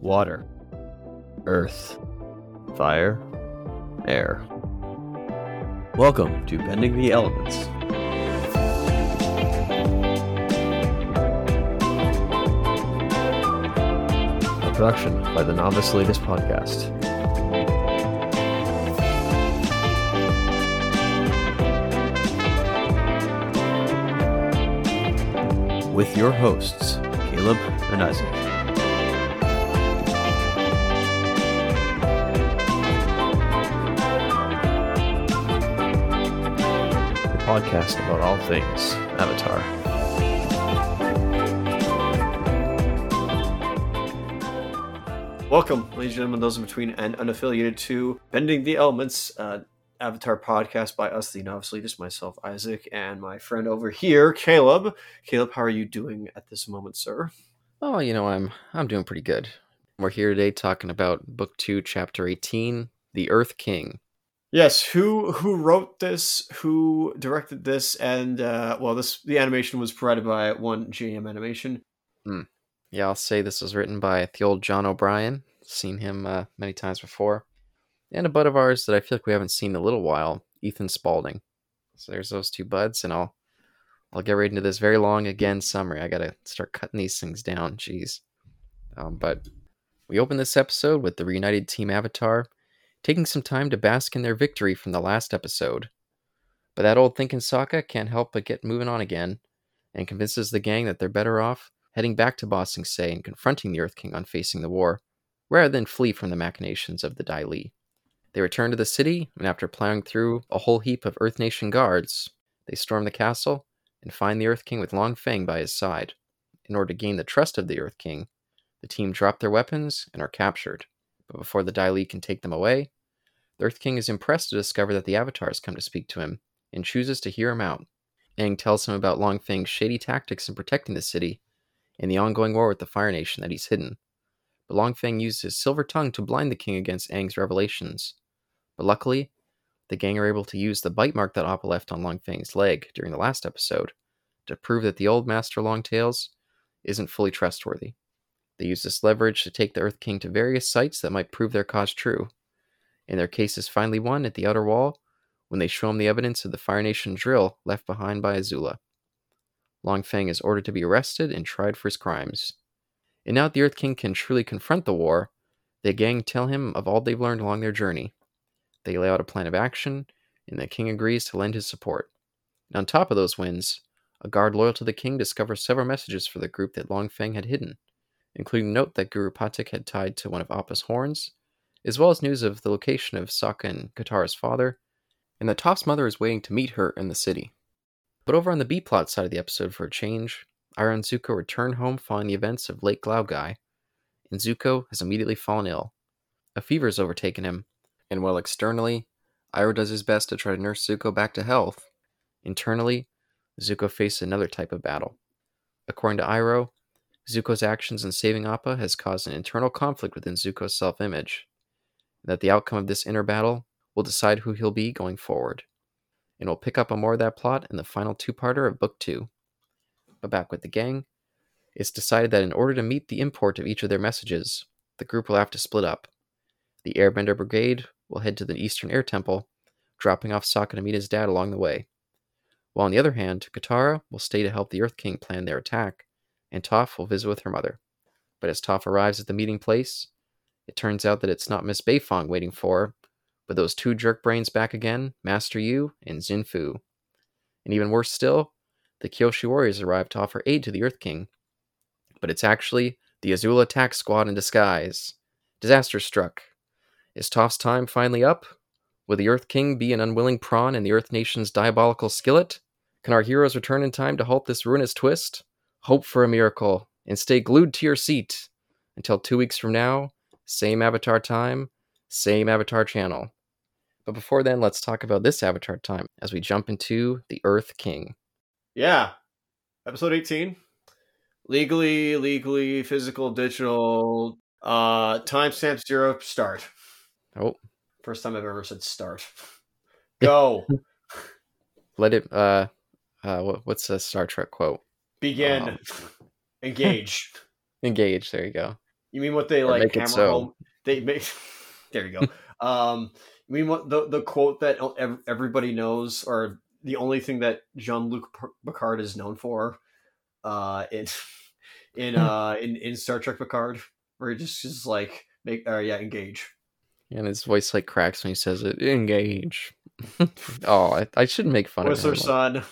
water, earth, fire, air. Welcome to Bending the Elements. A production by the Novice Latest Podcast. With your hosts, Caleb and Isaac. Podcast about all things Avatar. Welcome, ladies and gentlemen, those in between and unaffiliated to Bending the Elements, uh, Avatar podcast by us, the novice leaders, myself, Isaac, and my friend over here, Caleb. Caleb, how are you doing at this moment, sir? Oh, you know, I'm I'm doing pretty good. We're here today talking about book 2, chapter 18, The Earth King. Yes, who who wrote this? Who directed this? And uh, well, this the animation was provided by one JM Animation. Yeah, I'll say this was written by the old John O'Bryan. Seen him uh, many times before. And a bud of ours that I feel like we haven't seen in a little while, Ethan Spalding. So there's those two buds, and I'll I'll get right into this very long again summary. I gotta start cutting these things down. Jeez. Um, but we open this episode with the reunited Team Avatar taking some time to bask in their victory from the last episode. But that old thinking Sokka can't help but get moving on again, and convinces the gang that they're better off heading back to Ba Sing Se and confronting the Earth King on facing the war, rather than flee from the machinations of the Dai Li. They return to the city, and after plowing through a whole heap of Earth Nation guards, they storm the castle and find the Earth King with Long Feng by his side. In order to gain the trust of the Earth King, the team drop their weapons and are captured. But before the Dai Li can take them away, the Earth King is impressed to discover that the Avatars come to speak to him and chooses to hear him out. Aang tells him about Long Feng's shady tactics in protecting the city and the ongoing war with the Fire Nation that he's hidden. But Long Feng uses his silver tongue to blind the king against Aang's revelations. But luckily, the gang are able to use the bite mark that Appa left on Long Feng's leg during the last episode to prove that the old Master Longtails isn't fully trustworthy. They use this leverage to take the Earth King to various sites that might prove their cause true. And their case is finally won at the outer wall when they show him the evidence of the Fire Nation drill left behind by Azula. Long Feng is ordered to be arrested and tried for his crimes. And now that the Earth King can truly confront the war, the gang tell him of all they've learned along their journey. They lay out a plan of action, and the king agrees to lend his support. And on top of those wins, a guard loyal to the king discovers several messages for the group that Long Feng had hidden, including note that Guru Pathik had tied to one of Appa's horns, as well as news of the location of Sokka and Katara's father, and that Toph's mother is waiting to meet her in the city. But over on the B plot side of the episode, for a change, Iroh and Zuko return home following the events of Lake Laogai, and Zuko has immediately fallen ill. A fever has overtaken him, and while externally, Iroh does his best to try to nurse Zuko back to health, internally, Zuko faces another type of battle. According to Iroh, Zuko's actions in saving Appa has caused an internal conflict within Zuko's self image, and that the outcome of this inner battle will decide who he'll be going forward. And we'll pick up on more of that plot in the final two parter of Book 2. But back with the gang, it's decided that in order to meet the import of each of their messages, the group will have to split up. The Airbender Brigade will head to the Eastern Air Temple, dropping off Sokka to meet his dad along the way. While on the other hand, Katara will stay to help the Earth King plan their attack, and Toph will visit with her mother. But as Toph arrives at the meeting place, it turns out that it's not Miss Beifong waiting for her, but those two jerk brains back again, Master Yu and Xin Fu. And even worse still, the Kyoshi warriors arrive to offer aid to the Earth King. But it's actually the Azula attack squad in disguise. Disaster struck. Is Toph's time finally up? Will the Earth King be an unwilling prawn in the Earth Nation's diabolical skillet? Can our heroes return in time to halt this ruinous twist? Hope for a miracle and stay glued to your seat until two weeks from now, same Avatar time, same Avatar channel. But before then, let's talk about this Avatar time as we jump into the Earth King. Yeah. Episode 18. Legally, legally, physical, digital, uh, timestamp zero, start. Oh, First time I've ever said start. Go. let it. Uh, uh, what, what's a Star Trek quote? Begin. Um, Engage. Engage. There you go. You mean what they Or like make it hammer so. home? They make. there you go. um, you mean what the the quote that everybody knows, or the only thing that Jean Luc Picard is known for, uh, in in uh in, in Star Trek Picard, where he just is like make uh yeah engage. And his voice like cracks when he says it. Engage. oh, I, I shouldn't make fun What's of him. son?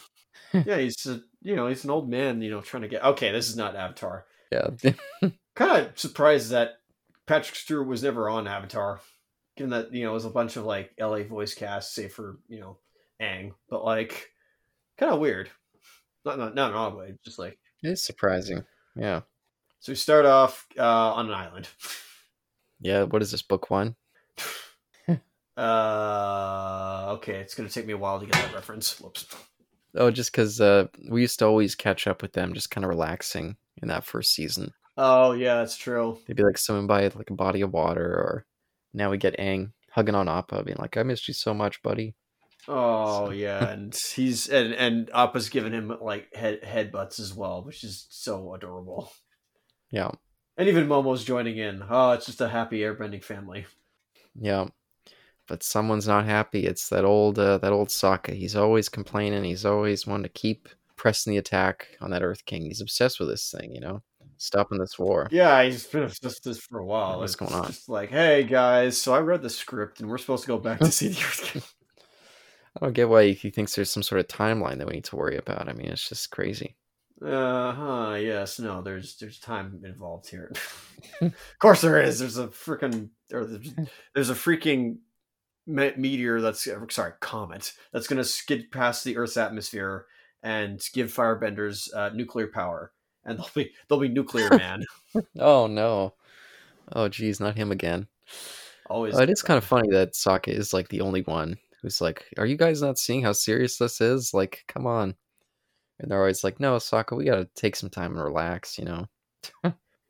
yeah, he's a, you know he's an old man, you know, trying to get. Okay, this is not Avatar. Yeah. Kind of surprised that Patrick Stewart was never on Avatar, given that you know it was a bunch of like LA voice cast, save for you know Aang, but like kind of weird. Not not not in all way, just like it's surprising. Yeah. so. We start off uh, on an island. Yeah. What is this book one? Uh, okay, it's gonna take me a while to get that reference. Whoops. Oh, just because uh, we used to always catch up with them, just kind of relaxing in that first season. Oh yeah, that's true. They'd be like swimming by like a body of water, or now we get Aang hugging on Appa, being like, "I missed you so much, buddy." Oh So- yeah, and he's and and Appa's giving him like head headbutts as well, which is so adorable. Yeah, And even Momo's joining in. Oh, it's just a happy airbending family. yeah. But someone's not happy. It's that old uh, that old Sokka. He's always complaining. He's always wanting to keep pressing the attack on that Earth King. He's obsessed with this thing, you know, stopping this war. Yeah, he's been obsessed with this for a while. What's It's going on? Just like, hey guys, so I read the script and we're supposed to go back to see the Earth King. I don't get why he thinks there's some sort of timeline that we need to worry about. I mean, it's just crazy. Uh huh. Yes. No. There's there's time involved here. of course there is. There's a freaking or there's, there's a freaking meteor that's uh, sorry comet that's gonna skid past the Earth's atmosphere and give firebenders uh, nuclear power, and they'll be they'll be nuclear man. Oh no. Oh geez, not him again. Always. Oh, it is kind of funny that Sokka is like the only one who's like, "Are you guys not seeing how serious this is? Like, come on." And they're always like, "No, Sokka, we gotta take some time and relax." You know?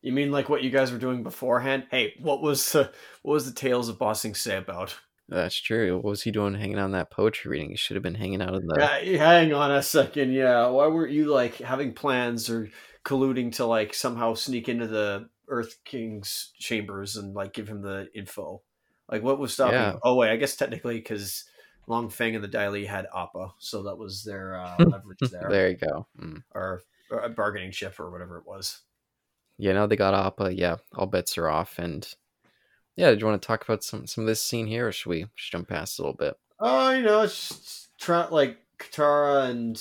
You mean like what you guys were doing beforehand? Hey, what was the what was the tales of Ba Sing Se about? That's true. What was he doing hanging out in that poetry reading? He should have been hanging out in the. Yeah, hang on a second. Yeah, why weren't you like having plans or colluding to like somehow sneak into the Earth King's chambers and like give him the info? Like, what was stopping? Yeah. Oh wait, I guess technically because Long Feng and the Dai Li had Appa, so that was their uh, leverage there, There you go. Mm. or, or a bargaining chip or whatever it was. Yeah, now they got Appa. Yeah, all bets are off. And yeah, did you want to talk about some some of this scene here, or should we just jump past a little bit? Oh, you know, it's just try, like Katara and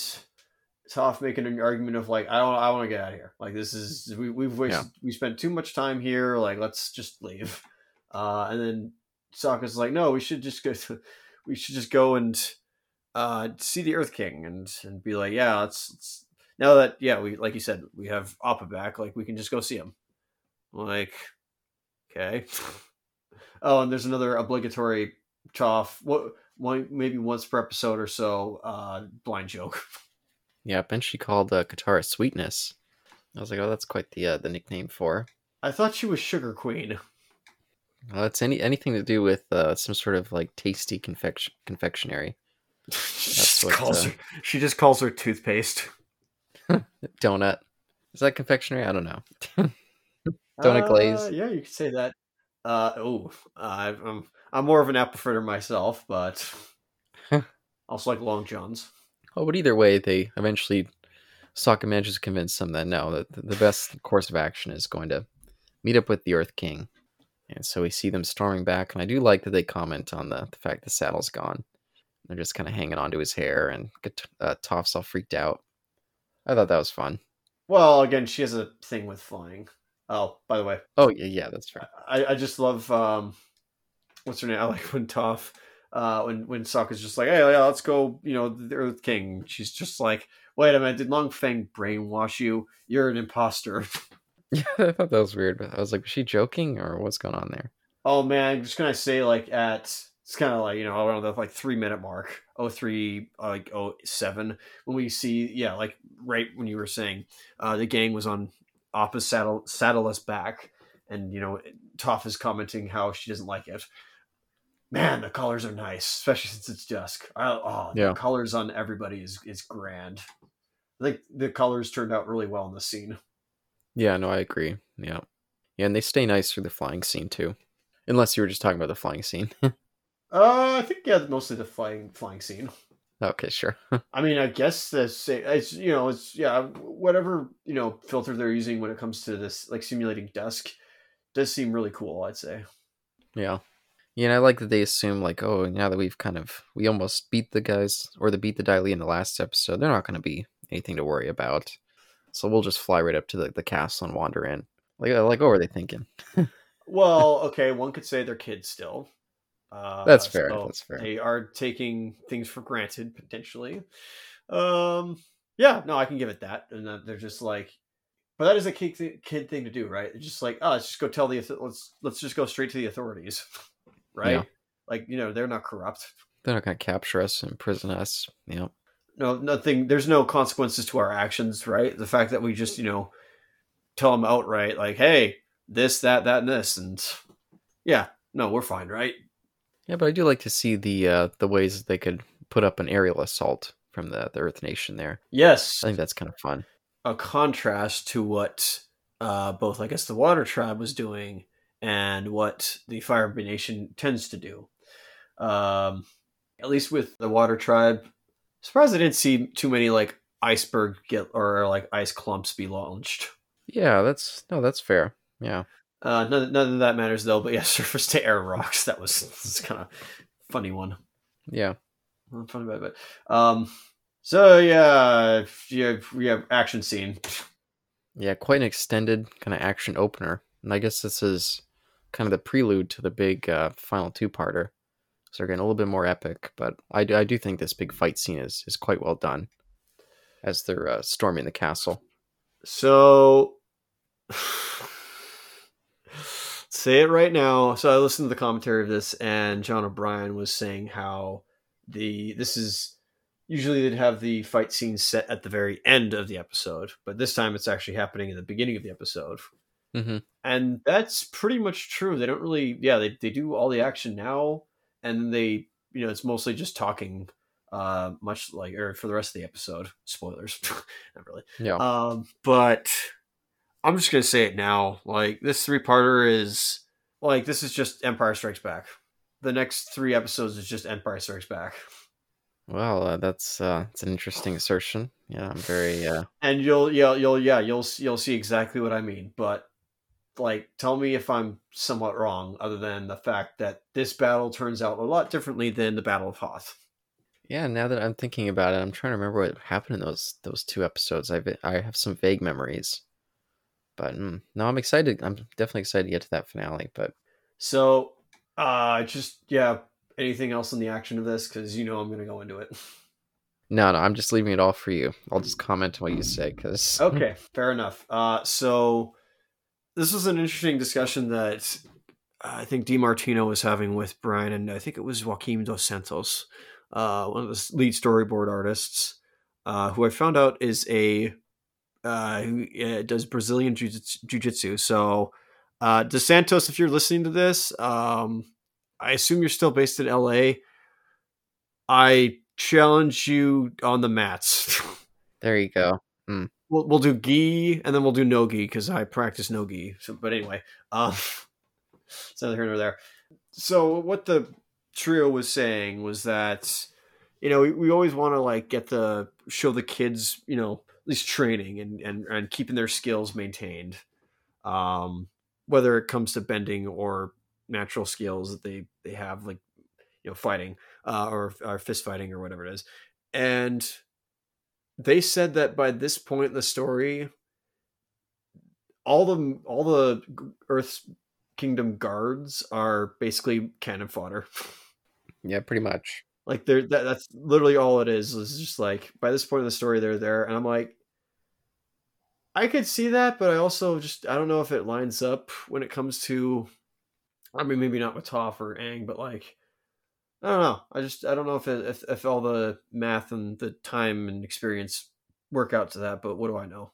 Toph making an argument of like, I don't, I want to get out of here. Like this is we we've wasted, we spent too much time here. Like let's just leave. Uh, and then Sokka's like, no, we should just go. To, we should just go and uh, see the Earth King and and be like, yeah, let's, let's now that yeah, we like you said, we have Appa back. Like we can just go see him. Like, okay. oh, and there's another obligatory Toph. What? One maybe once per episode or so. Uh, blind joke. Yeah, and she called uh, Katara Sweetness. I was like, oh, that's quite the uh, the nickname for. her. I thought she was Sugar Queen. Well, it's any anything to do with uh, some sort of like tasty confection confectionary she, That's just what, calls uh, her, she just calls her toothpaste. donut. Is that confectionery? I don't know. Donut Uh, glaze. Yeah, you could say that. Uh, oh, uh, I'm I'm more of an apple fritter myself, but I also like Long Johns. Oh, but either way, they eventually Sokka manages to convince them that no, that the best course of action is going to meet up with the Earth King. And so we see them storming back, and I do like that they comment on the, the fact the saddle's gone. They're just kind of hanging onto his hair, and uh, Toph's all freaked out. I thought that was fun. Well, again, she has a thing with flying. Oh, by the way, Oh yeah, yeah, that's fair. I, I just love um, what's her name? I like when Toph, uh, when when Sokka's just like, hey, yeah, let's go, you know, the Earth King. She's just like, wait a minute, did Long Feng brainwash you? You're an imposter. Yeah, I thought that was weird. But I was like, was she joking or what's going on there? oh man, just gonna say like at it's kind of like you know around the like three minute mark, oh three like oh seven when we see yeah like right when you were saying uh, the gang was on opposite saddle saddle us back, and you know Toph is commenting how she doesn't like it. Man, the colors are nice, especially since it's dusk. I, oh, Yeah. the colors on everybody is is grand. I think the colors turned out really well in the scene. Yeah, no, I agree. Yeah. Yeah, and they stay nice through the flying scene too. Unless you were just talking about the flying scene. uh, I think yeah, mostly the flying flying scene. Okay, sure. I mean, I guess that's it's you know it's yeah whatever you know filter they're using when it comes to this like simulating dusk does seem really cool. I'd say. yeah. Yeah, and I like that they assume like, oh, now that we've kind of we almost beat the guys or the beat the Dai Li in the last episode, they're not going to be anything to worry about. So we'll just fly right up to the, the castle and wander in. Like, like, what were they thinking? Well, okay, one could say they're kids still. Uh, That's fair, so that's fair. They are taking things for granted potentially. Um, yeah, no, I can give it that, and they're just like, but that is a kid, th- kid thing to do, right? It's just like, oh, let's just go tell the let's let's just go straight to the authorities, right? Yeah. Like you know, they're not corrupt. They're not going to capture us, and imprison us. Yeah. No, nothing. There's no consequences to our actions, right? The fact that we just you know tell them outright, like, hey, this, that, that, and this, and yeah, no, we're fine, right? Yeah, but I do like to see the uh, the ways that they could put up an aerial assault from the, the Earth Nation there. Yes, I think that's kind of fun. a contrast to what uh, both, I guess, the Water Tribe was doing and what the Fire Nation tends to do. Um, at least with the Water Tribe, surprised I didn't see too many like iceberg get or like ice clumps be launched. Yeah, that's no, that's fair. Yeah. Uh, none, none of that matters though. But yeah, surface to air rocks. That was, kind of funny one. Yeah. Funny about it, but um. So yeah, yeah, we have action scene. Yeah, quite an extended kind of action opener. And I guess this is kind of the prelude to the big uh, final two parter. So they're getting a little bit more epic, but I do, I do think this big fight scene is, is quite well done as they're uh, storming the castle. So say it right now. So I listened to the commentary of this, and John O'Bryan was saying how the this is usually they'd have the fight scene set at the very end of the episode, but this time it's actually happening in the beginning of the episode. Mm-hmm. And that's pretty much true. They don't really, yeah, they, they do all the action now, and they, you know, it's mostly just talking, uh, much like, or for the rest of the episode. Spoilers, not really. Yeah. Um, but I'm just gonna say it now. Like this three parter is like this is just Empire Strikes Back. The next three episodes is just Empire Strikes Back, well, uh, that's uh, it's an interesting assertion. Yeah, I'm very. Uh, and you'll yeah you'll yeah you'll you'll see exactly what I mean. But like, tell me if I'm somewhat wrong, other than the fact that this battle turns out a lot differently than the Battle of Hoth. yeah. Now that I'm thinking about it, I'm trying to remember what happened in those those two episodes. I I have some vague memories, but mm, no, I'm excited. I'm definitely excited to get to that finale. But So, uh, just yeah. Anything else in the action of this? Because you know I'm gonna go into it. no, no, I'm just leaving it all for you. I'll just comment on what you say because Okay, fair enough. Uh, so this was an interesting discussion that I think DiMartino was having with Bryan, and I think it was Joaquim dos Santos, uh, one of the lead storyboard artists, uh, who I found out is a uh, who uh, does Brazilian jiu- jiu-jitsu. So, uh, dos Santos, if you're listening to this, um, I assume you're still based in LA. I challenge you on the mats. there you go. We'll, we'll do gi and then we'll do no gi because I practice no gi. So, but anyway, um, it's neither here nor there. So what the trio was saying was that you know we, we always want to like get the show the kids you know least training and and, and keeping their skills maintained, um, whether it comes to bending or natural skills that they they have like you know fighting uh, or or fist fighting or whatever it is, and they said that by this point in the story all the all the earth's kingdom guards are basically cannon fodder Yeah, pretty much. Like they're that, that's literally all it is is just like by this point in the story they're there and i'm like i could see that but i also just i don't know if it lines up when it comes to i mean maybe not with Toph or aang but like i don't know. I just i don't know if it, if, if all the math and the time and experience work out to that but what do i know?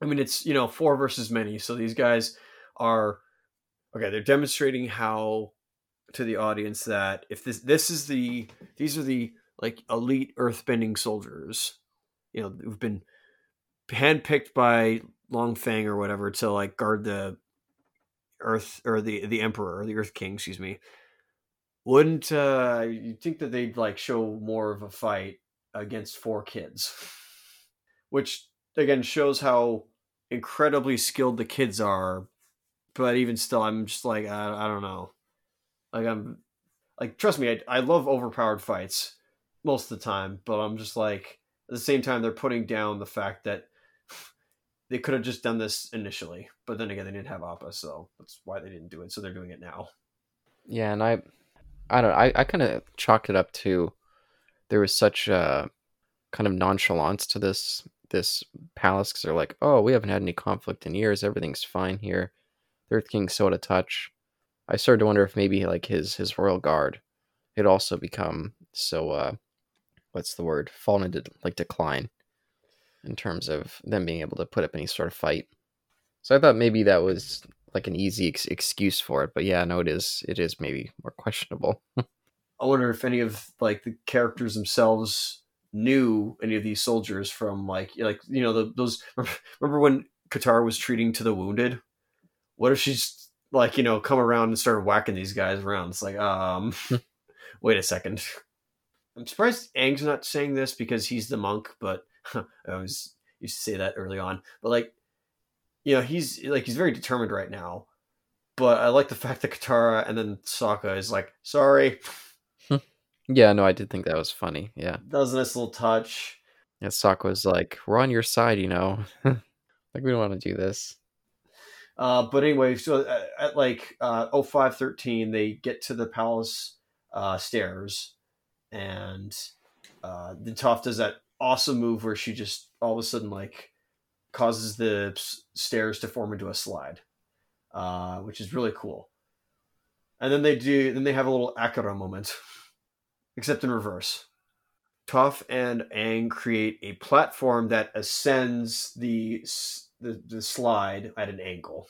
I mean it's you know four versus many so these guys are okay they're demonstrating how to the audience that if this this is the these are the like elite earthbending soldiers you know who've been handpicked by long feng or whatever to like guard the Earth or the the Emperor, the Earth King, excuse me, wouldn't uh, you think that they'd like show more of a fight against four kids, which again shows how incredibly skilled the kids are. But even still, I'm just like I, I don't know. Like I'm like trust me, I, I love overpowered fights most of the time, but I'm just like at the same time they're putting down the fact that they could have just done this initially, but then again they didn't have Appa, so that's why they didn't do it. So they're doing it now. Yeah, and I, I don't. I I kind of chalked it up to there was such a kind of nonchalance to this this palace because they're like, oh, we haven't had any conflict in years. Everything's fine here. The Earth King's so out of touch. I started to wonder if maybe like his his royal guard had also become so uh what's the word fallen into like decline in terms of them being able to put up any sort of fight. So I thought maybe that was like an easy ex- excuse for it, but yeah, no, it is. It is maybe more questionable. I wonder if any of like the characters themselves knew any of these soldiers from like like you know the, those remember when Katara was treating to the wounded what if she's like you know come around and started whacking these guys around it's like um wait a second i'm surprised Aang's not saying this because he's the monk but i always used to say that early on but like you know he's like he's very determined right now but i like the fact that katara and then Sokka is like sorry yeah, no, I did think that was funny. Yeah, that was a nice little touch yeah. Sokka was like, "We're on your side, you know. like we don't want to do this." Uh, but anyway, so at, at like uh, 0513, they get to the palace uh, stairs, and uh, then Toph does that awesome move where she just all of a sudden like causes the stairs to form into a slide, uh, which is really cool. And then they do, then they have a little Akira moment, except in reverse. Toph and Aang create a platform that ascends the the, the slide at an angle.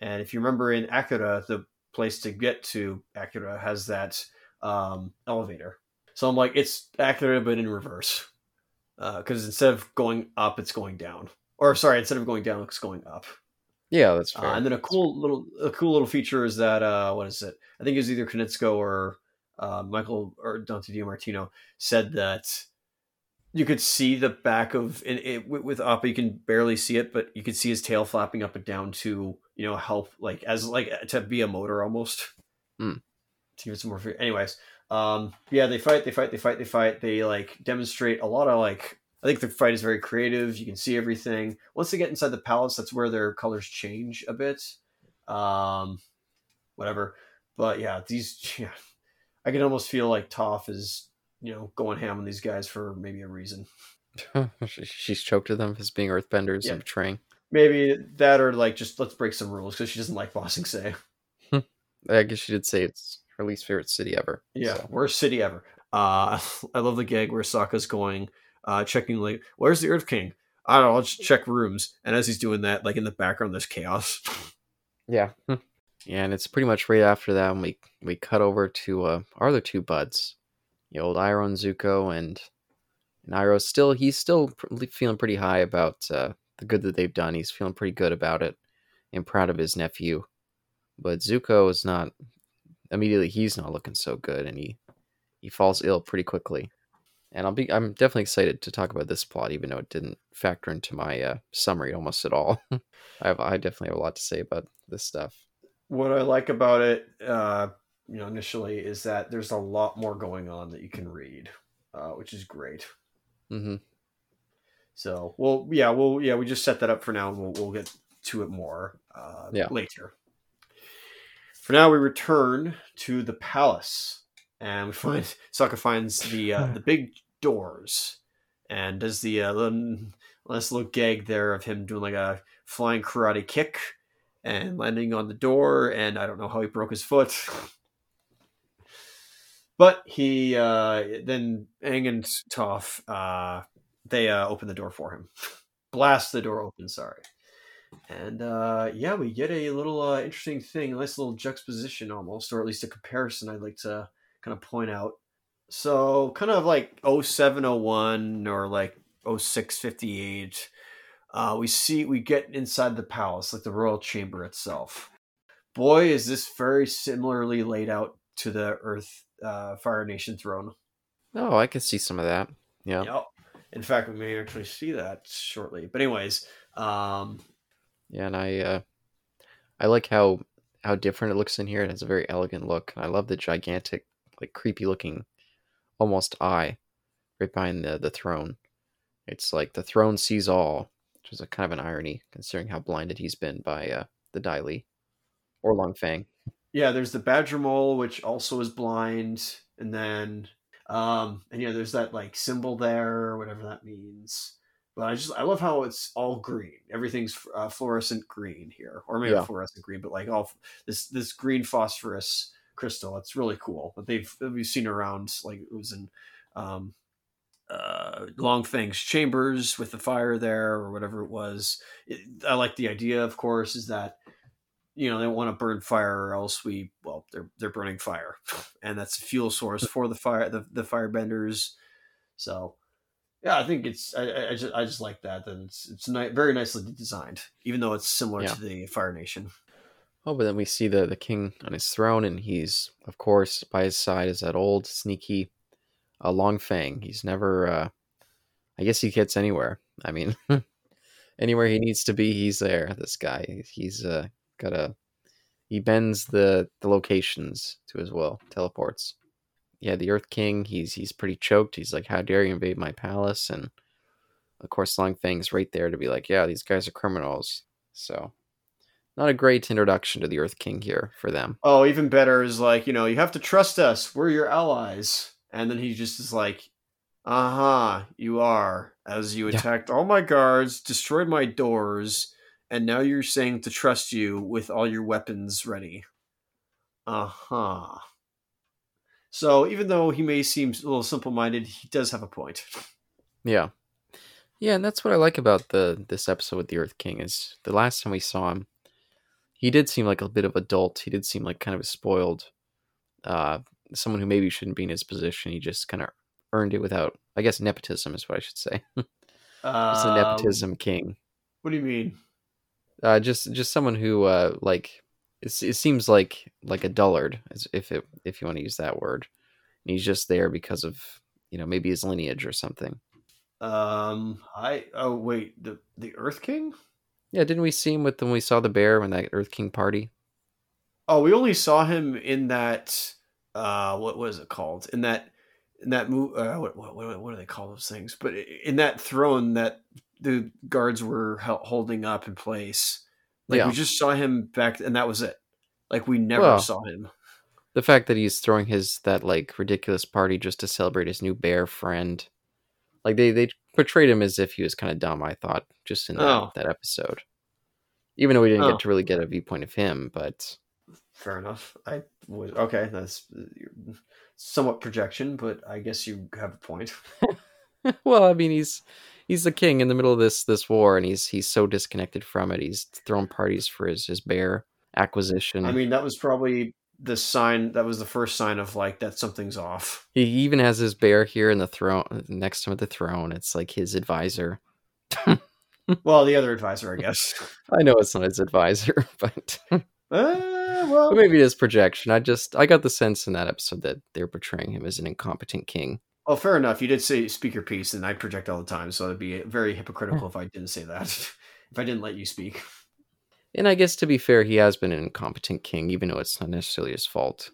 And if you remember in Akira, the place to get to Akira has that um, elevator. So I'm like, it's Akira, but in reverse. Because instead of going up, it's going down. Or sorry, instead of going down, it's going up. Yeah, that's Uh, fair. and then a cool little a cool little feature is that uh, what is it? I think it was either Konietzko or uh, Michael or Dante DiMartino said that you could see the back of it, it with, with Appa. You can barely see it, but you could see his tail flapping up and down to you know help like as like to be a motor almost. Hmm. To give it some more. Anyways, um, yeah, they fight, they fight, they fight, they fight. They like demonstrate a lot of like. I think the fight is very creative. You can see everything. Once they get inside the palace, that's where their colors change a bit. Um, whatever. But yeah, these. Yeah, I can almost feel like Toph is you know going ham on these guys for maybe a reason. She's choked to them as being earthbenders Yeah. and betraying. Maybe that or like just let's break some rules because she doesn't like Ba Sing Se. I guess she did say it's her least favorite city ever. Yeah, so. worst city ever. Uh, I love the gag where Sokka's going, uh, checking like, where's the Earth King? I don't know. I'll just check rooms. And as he's doing that, like in the background, there's chaos. Yeah. yeah, and it's pretty much right after that when we we cut over to uh, our other two buds, the old Iroh and Zuko, and and still he's still feeling pretty high about uh, the good that they've done. He's feeling pretty good about it and proud of his nephew. But Zuko is not immediately. He's not looking so good, and he he falls ill pretty quickly. And I'll be I'm definitely excited to talk about this plot, even though it didn't factor into my uh, summary almost at all. I have I definitely have a lot to say about this stuff. what I like about it, uh, you know, initially is that there's a lot more going on that you can read, uh, which is great. hmm So, well, yeah, well, yeah, we just set that up for now, and we'll we'll get to it more uh, Yeah. later. For now, we return to the palace, and we find Sokka finds the uh, the big doors, and does the uh, little, nice little gag there of him doing like a flying karate kick and landing on the door, and I don't know how he broke his foot. But he uh, then Toph uh, they uh, open the door for him, blast the door open. Sorry, and uh, yeah, we get a little uh, interesting thing, a nice little juxtaposition almost, or at least a comparison. I'd like to kind of point out. So, kind of like 0701 or like 0658, uh, we see we get inside the palace, like the royal chamber itself. boy, is this very similarly laid out to the Earth uh, Fire Nation throne. Oh, I can see some of that. Yeah. Yep. In fact, we may actually see that shortly. But anyways, um, Yeah, and I uh I like how how different it looks in here. It has a very elegant look. I love the gigantic, like creepy looking almost eye right behind the, the throne. It's like the throne sees all, which is a kind of an irony considering how blinded he's been by uh the Dai Li. Or Long Feng. Yeah, there's the badger mole, which also is blind, and then um, and yeah, there's that like symbol there, or whatever that means. But I just I love how it's all green. Everything's uh, fluorescent green here, or maybe Yeah. fluorescent green, but like all this this green phosphorus crystal. It's really cool. But they've we've seen around like it was in um, uh, Long Feng's chambers with the fire there, or whatever it was. It, I like the idea, of course, is that you know they don't want to burn fire or else we well they're they're burning fire and that's a fuel source for the fire the, the firebenders so yeah i think it's i, I- just i just like that that it's it's ni- very nicely designed even though it's similar Yeah. to the fire nation Oh, but then we see the the king on his throne, and he's of course by his side is that old sneaky uh, Long Feng. He's never. uh I guess he gets anywhere. I mean, anywhere he needs to be, he's there. This guy, he's uh, got a. He bends the the locations to his will. Teleports. Yeah, the Earth King. He's he's pretty choked. He's like, "How dare you invade my palace?" And of course, Long Feng's right there to be like, "Yeah, these guys are criminals." So not a great introduction to the Earth King here for them. oh even better is like you know you have to trust us we're your allies and then he just is like uh-huh you are as you Yeah. attacked all my guards destroyed my doors and now you're saying to trust you with all your weapons ready uh-huh so even though he may seem a little simple-minded he does have a point Yeah. Yeah, and that's what I like about the this episode with the Earth King is the last time we saw him, he did seem like a bit of adult. He did seem like kind of a spoiled uh someone who maybe shouldn't be in his position. He just kind of earned it without I guess nepotism is what I should say. Just a Um, nepotism king. what do you mean Uh just just someone who uh like it's, it seems like like a dullard if it if you want to use that word. And he's just there because of, you know, maybe his lineage or something. um i oh wait the the earth king Yeah, didn't we see him with when we saw the bear when that Earth King party? Oh, we only saw him in that. Uh, what was it called? In that, in that move. Uh, what, what what what do they call those things? But in that throne that the guards were holding up in place, like Yeah. we just saw him back, and that was it. Like we never Well, saw him. The fact that he's throwing his that like ridiculous party just to celebrate his new bear friend, like they they portrayed him as if he was kind of dumb. I thought just in that, Oh. that episode, even though we didn't Oh. get to really get a viewpoint of him, but Fair enough. I was okay. That's somewhat projection, but I guess you have a point. well, I mean he's he's the king in the middle of this this war, and he's he's so disconnected from it. He's throwing parties for his his bear acquisition. I mean, that was probably the sign. That was the first sign of like that something's off. He even has his bear here in the throne next to him at the throne. It's like his advisor. Well, the other advisor, I guess. I know it's not his advisor, but Uh, well, But maybe it is projection. I just I got the sense in that episode that they're portraying him as an incompetent king. Oh, fair enough. You did say speak your piece, and I project all the time, so it'd be very hypocritical if I didn't say that. if I didn't let you speak. And I guess to be fair, he has been an incompetent king, even though it's not necessarily his fault.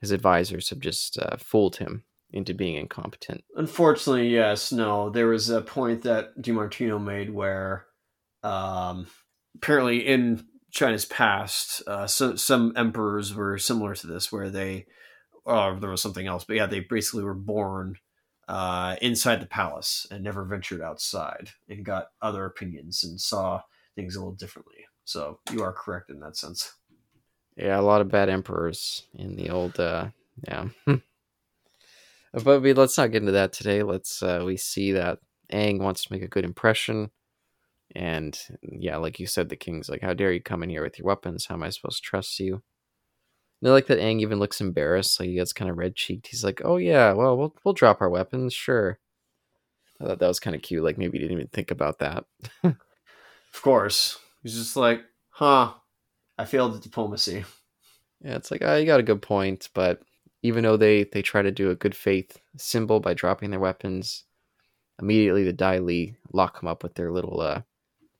His advisors have just uh, fooled him into being incompetent. Unfortunately, yes, no. There was a point that DiMartino made where, um, apparently in China's past, uh, so, some emperors were similar to this, where they, or there was something else, but yeah, they basically were born uh, inside the palace and never ventured outside and got other opinions and saw things a little differently. So you are correct in that sense. Yeah, a lot of bad emperors in the old. Uh, yeah, but we, let's not get into that today. Let's uh, we see that Aang wants to make a good impression, and yeah, like you said, the king's like, "How dare you come in here with your weapons? How am I supposed to trust you?" And I like that Aang even looks embarrassed, like he gets kind of red cheeked. He's like, "Oh yeah, well we'll we'll drop our weapons, sure." I thought that was kind of cute. Like maybe he didn't even think about that. Of course, he's just like, huh. I failed at diplomacy. Yeah, it's like, oh, you got a good point, but even though they they try to do a good faith symbol by dropping their weapons, immediately the Dai Li lock them up with their little uh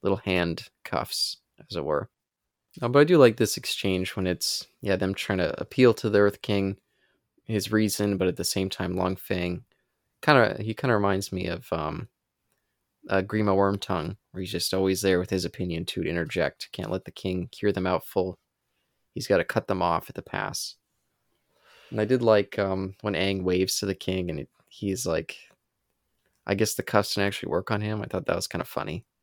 little hand cuffs, as it were. Uh, but I do like this exchange when it's yeah them trying to appeal to the Earth King, his reason, but at the same time Long Feng, kind of he kind of reminds me of um, uh, Grima Wormtongue, where he's just always there with his opinion to interject. Can't let the king hear them out full. He's got to cut them off at the pass. And I did like um, when Aang waves to the king, and he's like, I guess the cuffs didn't actually work on him. I thought that was kind of funny.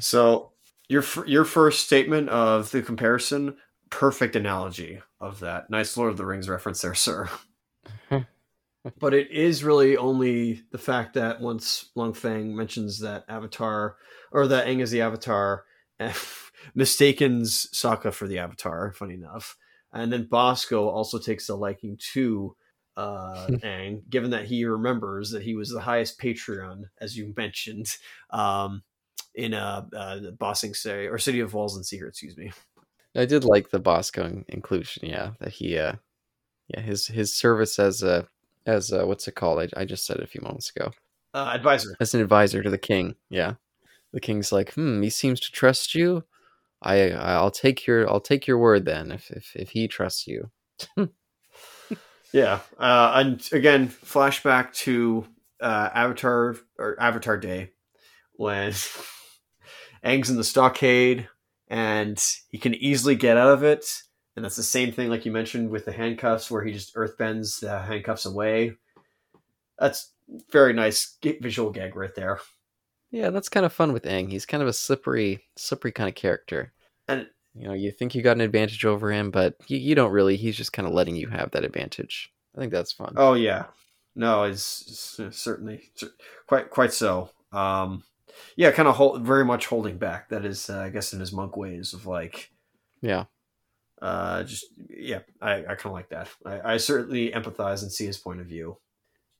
So your your first statement of the comparison, perfect analogy of that. Nice Lord of the Rings reference there, sir. but it is really only the fact that once Long Feng mentions that Avatar or that Aang is the Avatar, mistakens Sokka for the Avatar. Funny enough, and then Bosco also takes a liking to uh, Aang, given that he remembers that he was the highest Patreon, as you mentioned, um, in a uh, uh, Ba Sing Se or City of Walls and Secret. Excuse me. I did like the Bosco inclusion. Yeah, that he, uh, yeah, his his service as a as a, what's it called? I, I just said it a few moments ago. Uh, advisor. As an advisor to the king. Yeah, the king's like, hmm, he seems to trust you. I I'll take your I'll take your word then if if, if he trusts you. yeah, uh, and again, flashback to uh, Avatar or Avatar Day when Aang's in the stockade and he can easily get out of it. And that's the same thing, like you mentioned, with the handcuffs, where he just earthbends the handcuffs away. That's very nice visual gag right there. Yeah, that's kind of fun with Aang. He's kind of a slippery, slippery kind of character. And you know, you think you got an advantage over him, but you, you don't really. He's just kind of letting you have that advantage. I think that's fun. Oh yeah, no, it's, it's certainly quite quite so. Um, yeah, kind of hold, very much holding back. That is, uh, I guess, in his monk ways of like, yeah, uh, just yeah, I, I kind of like that. I, I certainly empathize and see his point of view.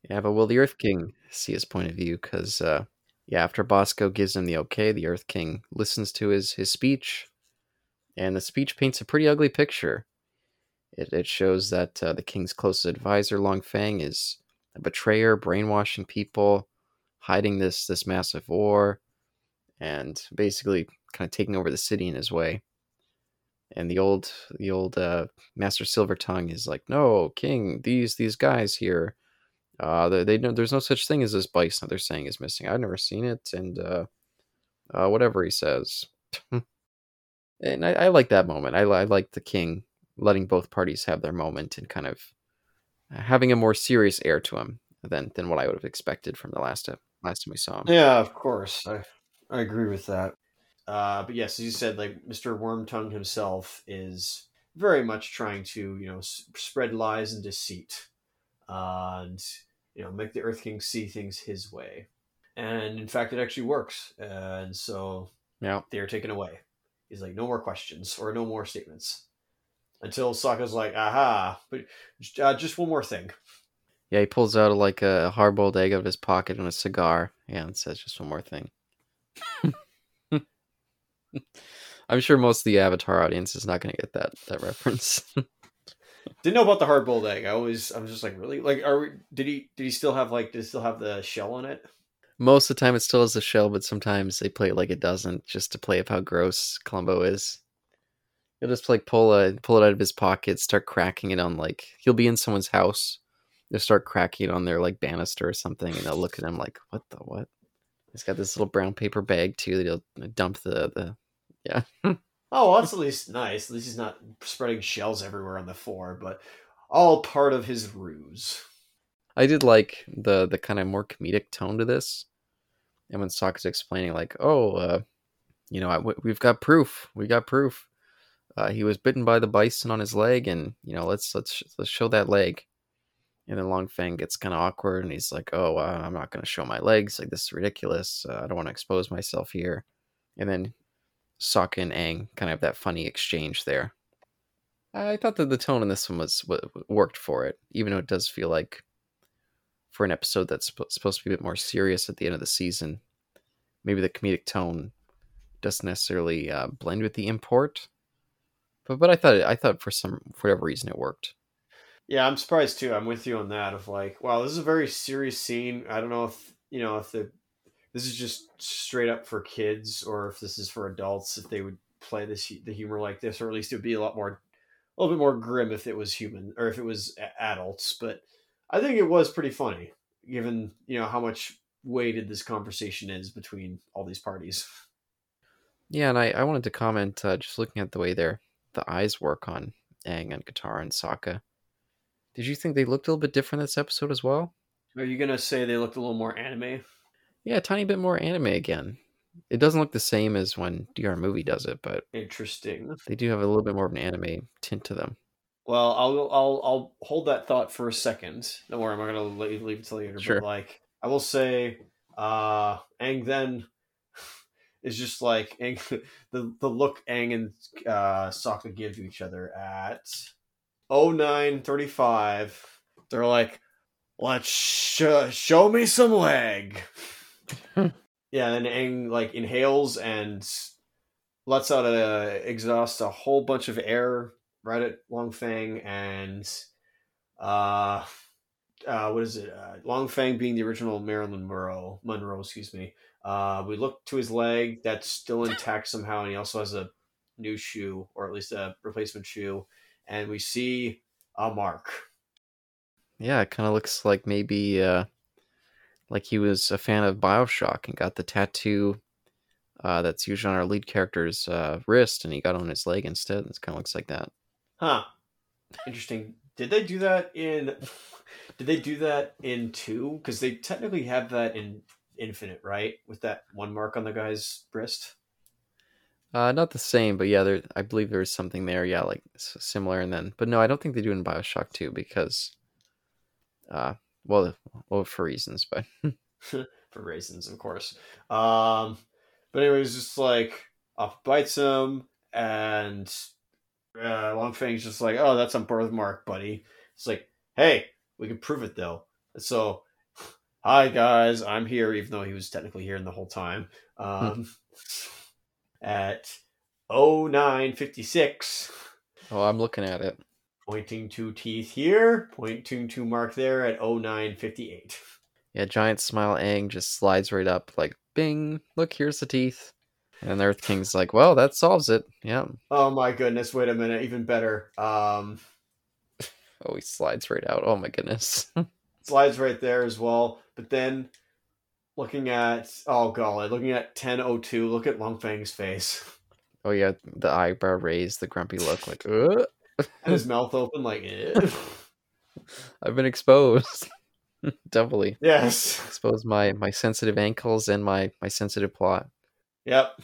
Yeah, but will the Earth King see his point of view? Because uh, yeah, after Bosco gives him the okay, the Earth King listens to his his speech, and the speech paints a pretty ugly picture. It it shows that uh, the king's closest advisor, Long Feng, is a betrayer, brainwashing people, hiding this this massive war, and basically kind of taking over the city in his way. And the old the old uh, Master Silver Tongue is like, no, King, these these guys here uh, they, they know there's no such thing as this bison that they're saying is missing. I've never seen it, and uh, uh, whatever he says. and I, I, like that moment. I, I like the king letting both parties have their moment and kind of having a more serious air to him than than what I would have expected from the last last time we saw him. Yeah, of course, I I agree with that. Uh, but yes, as you said, like Mr. Wormtongue himself is very much trying to you know s- spread lies and deceit, uh, and you know make the Earth King see things his way, and in fact, it actually works. And so yeah, they are taken away. He's like, no more questions or no more statements until Sokka's like, aha, but uh, just one more thing. Yeah, he pulls out like a hard boiled egg out of his pocket and a cigar. Yeah, and says just one more thing. I'm sure most of the Avatar audience is not going to get that that reference. Didn't know about the hard boiled egg. I always, I was just like, really? Like, are we? Did he? Did he still have like? Did he still have the shell on it? Most of the time, it still has the shell, but sometimes they play it like it doesn't, just to play up how gross Columbo is. He'll just like pull a pull it out of his pocket, start cracking it on like he'll be in someone's house. They'll start cracking on their like banister or something, and they'll look at him like, "What the what?" He's got this little brown paper bag too that he'll dump the the yeah. oh, well, that's at least nice. At least he's not spreading shells everywhere on the floor, but all part of his ruse. I did like the the kind of more comedic tone to this, and when Sokka's explaining like, "Oh, uh, you know, I, we've got proof. We got proof. Uh, he was bitten by the bison on his leg, and you know, let's let's let's show that leg." And then Long Feng gets kind of awkward, and he's like, "Oh, uh, I'm not going to show my legs. Like this is ridiculous. Uh, I don't want to expose myself here." And then Sokka and Aang kind of have that funny exchange there. I thought that the tone in this one was worked for it, even though it does feel like for an episode that's supposed to be a bit more serious at the end of the season, maybe the comedic tone doesn't necessarily uh, blend with the import. But but I thought I thought for some for whatever reason it worked. Yeah, I'm surprised too. I'm with you on that. Of like, wow, this is a very serious scene. I don't know if you know if the this is just straight up for kids or if this is for adults. If they would play this the humor like this, or at least it would be a lot more, a little bit more grim if it was human or if it was adults. But I think it was pretty funny, given you know how much weighted this conversation is between all these parties. Yeah, and I, I wanted to comment uh, just looking at the way their the eyes work on Aang and Katara and Sokka. Did you think they looked a little bit different this episode as well? Are you gonna say they looked a little more anime? Yeah, a tiny bit more anime again. It doesn't look the same as when DR movie does it, but interesting. They do have a little bit more of an anime tint to them. Well, I'll I'll I'll hold that thought for a second. Don't worry, I'm not gonna leave, leave it later. Sure. But like, I will say, uh, Aang then is just like Aang, the the look Aang and uh, Sokka give to each other at 0935 they're like let's sh- show me some leg. Yeah and Aang like inhales and lets out a exhaust a whole bunch of air right at Long Feng and uh uh what is it? Uh, Long Feng being the original Marilyn Monroe Monroe excuse me. Uh we look to his leg that's still intact somehow and he also has a new shoe or at least a replacement shoe and we see a mark. Yeah, it kind of looks like maybe uh, like he was a fan of Bioshock and got the tattoo uh, that's usually on our lead character's uh, wrist, and he got on his leg instead. It kind of looks like that. Huh. Interesting. Did they do that in? Did they do that in two? Because they technically have that in Infinite, right? With that one mark on the guy's wrist. Uh, not the same, but yeah, there. I believe there's something there. Yeah, like similar, and then, but no, I don't think they do in Bioshock 2 because, uh, well, well, for reasons, but for reasons, of course. Um, but anyways, just like off bites him, and uh, Long Feng's just like, "Oh, that's a birthmark, buddy." It's like, "Hey, we can prove it though." So, hi guys, I'm here, even though he was technically here in the whole time. Um at 0956. Oh, I'm looking at it. Pointing to teeth here, pointing to mark there at 0958. Yeah, giant smile Aang just slides right up, like, bing, look, here's the teeth. And Earth King's like, well, that solves it. Yeah. Oh my goodness, wait a minute, even better. Um Oh, he slides right out. Oh my goodness. slides right there as well. But then looking at oh god, looking at 1002, look at Long Feng's face. Oh yeah, the eyebrow raised, the grumpy look, like uh. and his mouth open, like. I've been exposed. Doubly. Yes. Expose my my sensitive ankles and my my sensitive plot. Yep.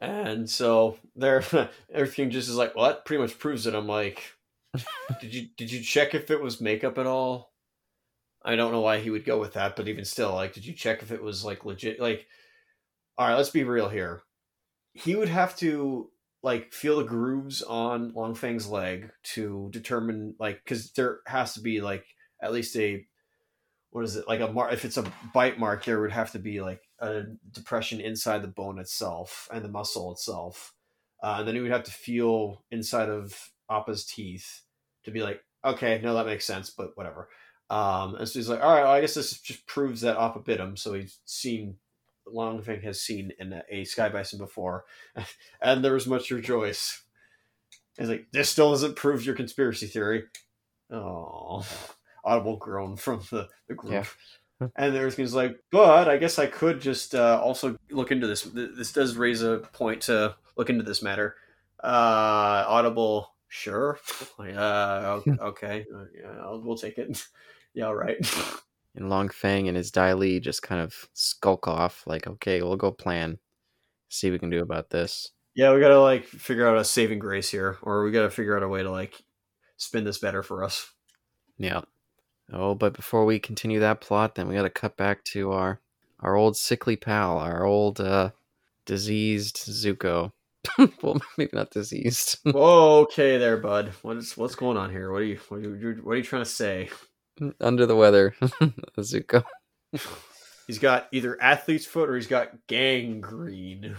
And so there everything just is like, well, that pretty much proves it. I'm like, did you did you check if it was makeup at all? I don't know why he would go with that, but even still, like, did you check if it was like legit? Like, all right, let's be real here. He would have to like feel the grooves on Long Feng's leg to determine like because there has to be like at least a what is it like a mark if it's a bite mark there would have to be like a depression inside the bone itself and the muscle itself uh, and then he would have to feel inside of Appa's teeth to be like okay no that makes sense but whatever um, and so he's like, all right, well, I guess this just proves that Appa bit him. So he's seen, Long Feng has seen in a, a sky bison before, and there was much rejoice. He's like, this still doesn't prove your conspiracy theory. Oh, audible groan from the, the group. Yeah. and everything's like, but I guess I could just uh, also look into this. This does raise a point to look into this matter. Uh, audible, sure. Uh, okay, uh, yeah, I'll, we'll take it. Yeah, right. and Long Feng and his Dai Li just kind of skulk off, like, okay, we'll go plan, see what we can do about this. Yeah, we gotta like figure out a saving grace here, or we gotta figure out a way to like spin this better for us. Yeah. Oh, but before we continue that plot, then we gotta cut back to our our old sickly pal, our old uh diseased Zuko. well, maybe not diseased. Whoa, okay, there, bud. What's what's going on here? What are you what are you, what are you trying to say? Under the weather, Zuko. He's got either athlete's foot or he's got gangrene.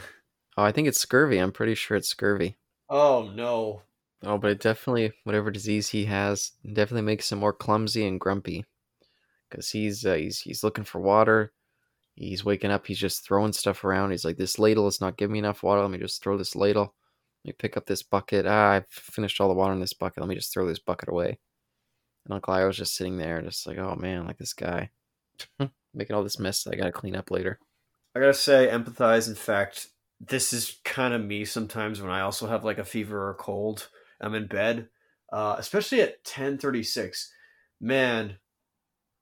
Oh, I think it's scurvy. I'm pretty sure it's scurvy. Oh no. Oh, but it definitely, whatever disease he has, definitely makes him more clumsy and grumpy. Because he's uh, he's he's looking for water. He's waking up. He's just throwing stuff around. He's like, "This ladle is not giving me enough water. Let me just throw this ladle. Let me pick up this bucket. Ah, I've finished all the water in this bucket. Let me just throw this bucket away." And Uncle was just sitting there, just like, "Oh man, like this guy, making all this mess that I gotta clean up later." I gotta say, empathize. In fact, this is kind of me sometimes when I also have like a fever or a cold. I'm in bed, uh, especially at 10:36. Man,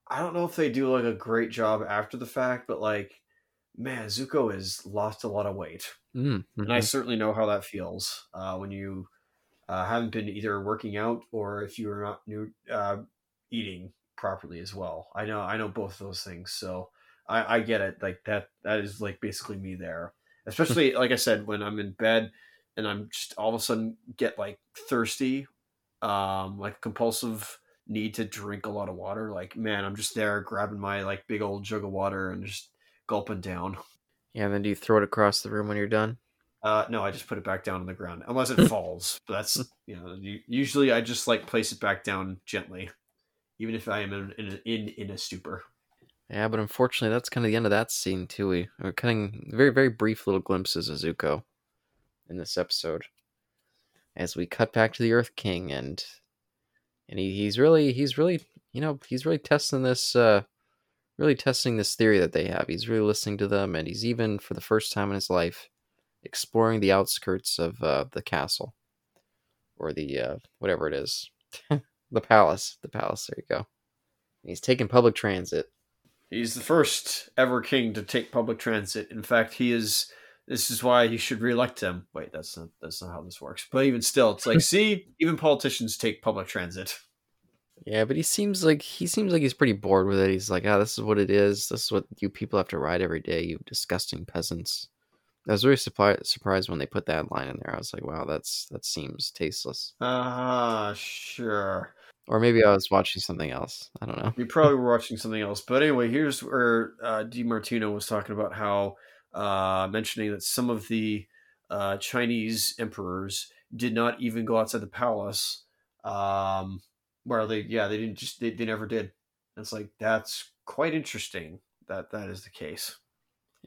I don't know if they do like a great job after the fact, but like, man, Zuko has lost a lot of weight, Mm-hmm. and I certainly know how that feels uh, when you uh, haven't been either working out or if you're not new, uh, eating properly as well. I know, I know both those things, so I, I get it. Like that, that is like basically me there. Especially like I said, when I'm in bed and I'm just all of a sudden get like thirsty, um, like compulsive need to drink a lot of water. Like man, I'm just there grabbing my like big old jug of water and just gulping down. yeah. And then do you throw it across the room when you're done? Uh, no, I just put it back down on the ground unless it falls. But that's you know usually I just like place it back down gently, even if I am in in in, in a stupor. Yeah, but unfortunately, that's kind of the end of that scene too. We we're cutting very very brief little glimpses of Zuko in this episode as we cut back to the Earth King and and he, he's really he's really you know he's really testing this uh really testing this theory that they have. He's really listening to them and he's even for the first time in his life exploring the outskirts of uh, the castle or the uh, whatever it is the palace the palace there you go. And he's taking public transit. He's the first ever king to take public transit. In fact, he is. This is why he should reelect him. Wait, that's not that's not how this works. But even still, it's like, see, even politicians take public transit. Yeah, but he seems like he seems like he's pretty bored with it. He's like, ah, this is what it is. This is what you people have to ride every day. You disgusting peasants. I was very surprised surprised when they put that line in there. I was like, wow, that's that seems tasteless. Ah, sure. Or maybe I was watching something else. I don't know. You probably were watching something else. But anyway, here's where uh, DiMartino was talking about how uh, mentioning that some of the uh, Chinese emperors did not even go outside the palace. Um, where they, yeah, they didn't just they, they never did. And it's like that's quite interesting that that is the case.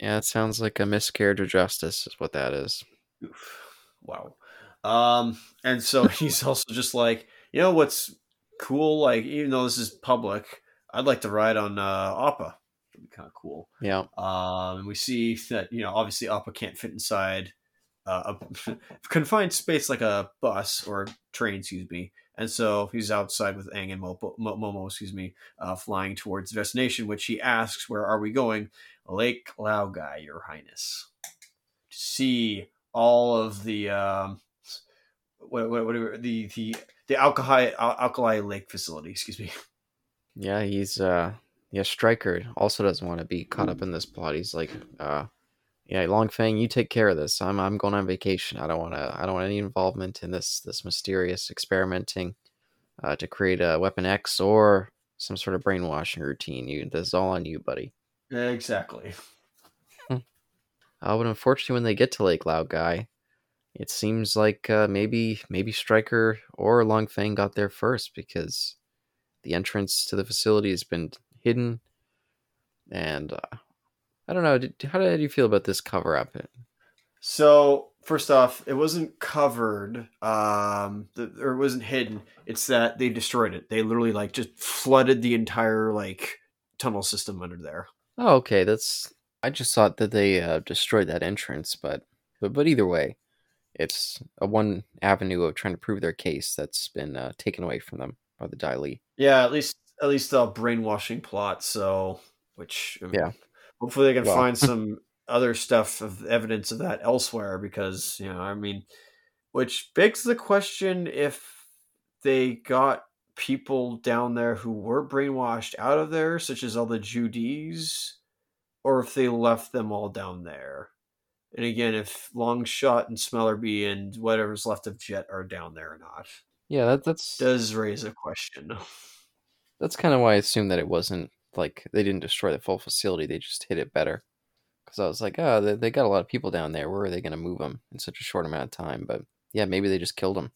Yeah, it sounds like a miscarriage of justice is what that is. Oof. Wow. Um, and so he's also just like, you know what's cool? Like, even though this is public, I'd like to ride on uh, Appa. It'd be kind of cool. Yeah. Um, and we see that you know obviously Appa can't fit inside uh, a confined space like a bus or a train, excuse me. And so he's outside with Aang and Mopo, Mo- Momo, excuse me, uh, flying towards the destination, which he asks, "Where are we going?" Lake Laogai, Your Highness. To see all of the um, what, what, what the the the alkali alkali lake facility. Excuse me. Yeah, he's uh yeah, Stryker also doesn't want to be caught up in this plot. He's like, uh yeah, Long Feng, you take care of this. I'm I'm going on vacation. I don't want to I don't want any involvement in this this mysterious experimenting uh to create a weapon X or some sort of brainwashing routine. You this is all on you, buddy. Exactly. Uh, but unfortunately, when they get to Lake Laogai, it seems like uh, maybe maybe Stryker or Long Feng got there first because the entrance to the facility has been hidden. And uh, I don't know. Did, how did you feel about this cover up? So first off, it wasn't covered, um, the, or it wasn't hidden. It's that they destroyed it. They literally like just flooded the entire like tunnel system under there. Oh, okay. That's. I just thought that they uh, destroyed that entrance, but but but either way, it's a one avenue of trying to prove their case that's been uh, taken away from them by the Dai Li. Yeah, at least at least a brainwashing plot. So, which Yeah. hopefully they can Well- find some other stuff of evidence of that elsewhere. Because you know, I mean, which begs the question if they got people down there who were brainwashed out of there, such as all the Joo Dees, or if they left them all down there. And again, if Longshot and Smellerbee and whatever's left of Jet are down there or not, Yeah, that, that's does raise a question. that's kind of why I assumed that it wasn't like they didn't destroy the full facility; they just hit it better. Because I was like, oh, they, they got a lot of people down there. Where are they going to move them in such a short amount of time? But yeah, maybe they just killed them.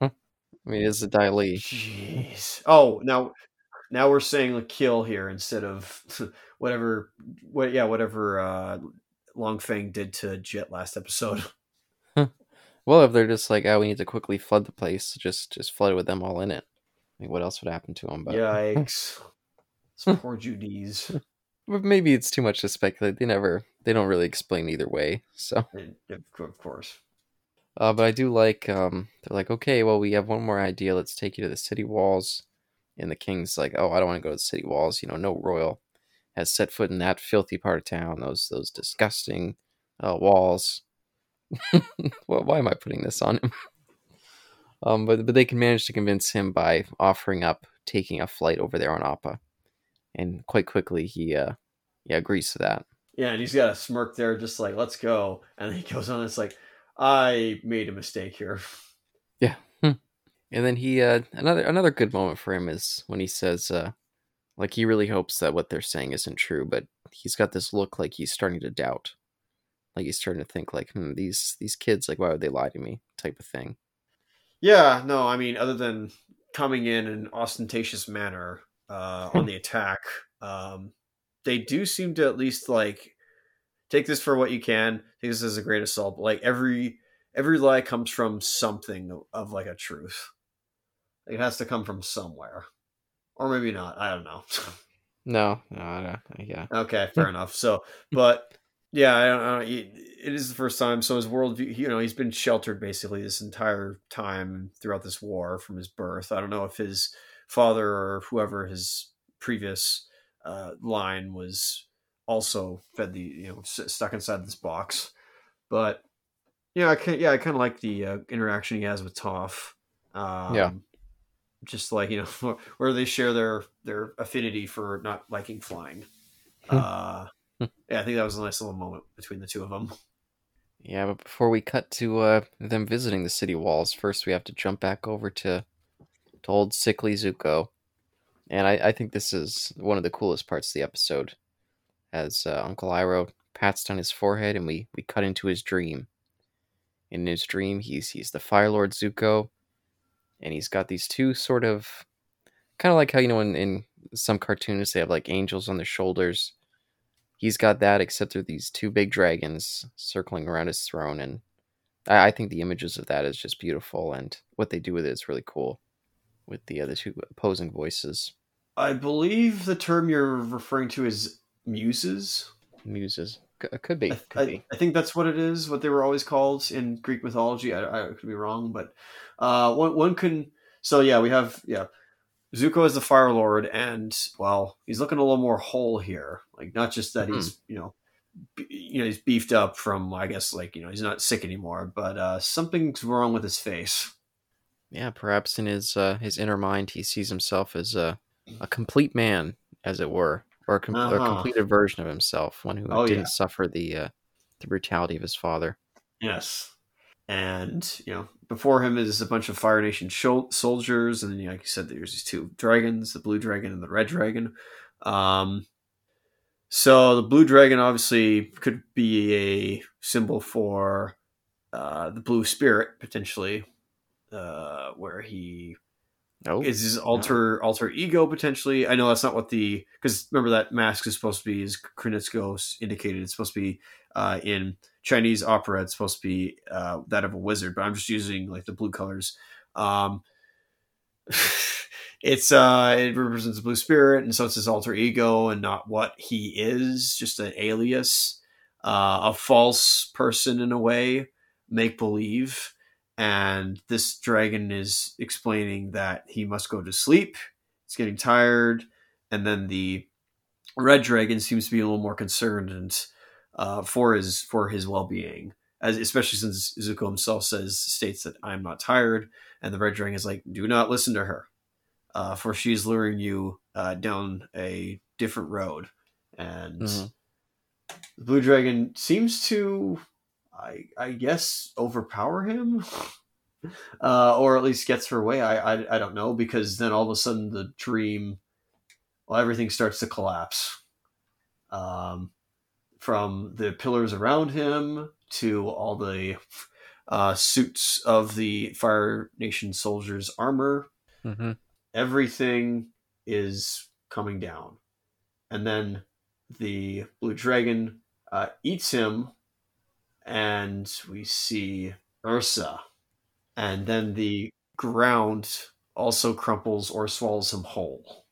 I mean, it's a Dai Li. Jeez. Oh, now now we're saying like kill here instead of whatever what yeah, whatever uh Long Feng did to Jet last episode. Well, if they're just like, oh, we need to quickly flood the place, just just flood it with them all in it. I mean, what else would happen to them? But Yikes. Some poor Joo Dee's. but maybe it's too much to speculate. They never, they don't really explain either way. So, Of course. Uh, but I do like, um, they're like, okay, well, we have one more idea. Let's take you to the city walls. And the king's like, oh, I don't want to go to the city walls. You know, no royal has set foot in that filthy part of town. Those those disgusting uh, walls. well, why am I putting this on him? um, but but they can manage to convince him by offering up taking a flight over there on Appa, and quite quickly he uh yeah agrees to that. Yeah, and he's got a smirk there, just like, let's go. And he goes on, it's like, I made a mistake here. Yeah. And then he uh another another good moment for him is when he says uh like he really hopes that what they're saying isn't true, but he's got this look like he's starting to doubt. Like he's starting to think like, hmm, these these kids, like why would they lie to me? type of thing. Yeah, no, I mean, other than coming in an ostentatious manner uh, on the attack, um, they do seem to at least like take this for what you can. Take this as a great assault. But, like every every lie comes from something of, of like a truth. It has to come from somewhere, or maybe not. I don't know. No, no, I don't, yeah. Okay, fair enough. So, but yeah, I don't know. It it is the first time. So his worldview, you know, he's been sheltered basically this entire time throughout this war from his birth. I don't know if his father or whoever his previous uh, line was also fed the you know stuck inside this box, but yeah, I can yeah I kind of like the uh, interaction he has with Toph. Um, Yeah. just like you know where they share their their affinity for not liking flying. Hmm. uh, yeah, I think that was a nice little moment between the two of them. Yeah, but before we cut to uh, them visiting the city walls, first we have to jump back over to, to old sickly Zuko. And I, I think this is one of the coolest parts of the episode. As uh, Uncle Iroh pats down his forehead and we, we cut into his dream. In his dream, he's, he's the Fire Lord Zuko. And he's got these two sort of. Kind of like how, you know, in, in some cartoons they have like angels on their shoulders he's got that except they're these two big dragons circling around his throne and I, I think the images of that is just beautiful and what they do with it is really cool with the other two opposing voices I believe the term you're referring to is muses. muses C- could be I, could I, be I think that's what it is. What they were always called in Greek mythology. I, I could be wrong, but uh, one one can. So yeah, we have yeah. Zuko is the Fire Lord, and well, he's looking a little more whole here. Like not just that he's you know, you know he's beefed up from I guess like you know he's not sick anymore, but uh, something's wrong with his face. yeah perhaps in his uh, his inner mind he sees himself as a, a complete man as it were or a, com- or a Uh-huh. completed version of himself one who Oh, didn't yeah. suffer the uh, the brutality of his father Yes. And, you know, before him is a bunch of Fire Nation soldiers. And, know, like you said, there's these two dragons, the blue dragon and the red dragon. Um, so the blue dragon obviously could be a symbol for uh, the blue spirit, potentially, uh, where he oh is his alter alter ego potentially. I know that's not what the because remember that mask is supposed to be as Konietzko indicated. It's supposed to be uh, in Chinese opera. It's supposed to be uh, that of a wizard, but I'm just using like the blue colors. Um, it's uh, it represents the blue spirit, and so it's his alter ego and not what he is, just an alias, uh, a false person in a way, make believe and this dragon is explaining that he must go to sleep. He's getting tired, and then the red dragon seems to be a little more concerned and uh, for his for his well being, as especially since Zuko himself says states that I'm not tired, and the red dragon is like, do not listen to her, uh, for she's luring you uh, down a different road, and Mhm. the blue dragon seems to I I guess overpower him, uh, or at least gets her way. I, I I don't know because then all of a sudden the dream, well, everything starts to collapse, um, from the pillars around him to all the uh, suits of the Fire Nation soldiers' armor. hmm Everything is coming down, and then the blue dragon uh, eats him, and we see Ursa, and then the ground also crumples or swallows him whole.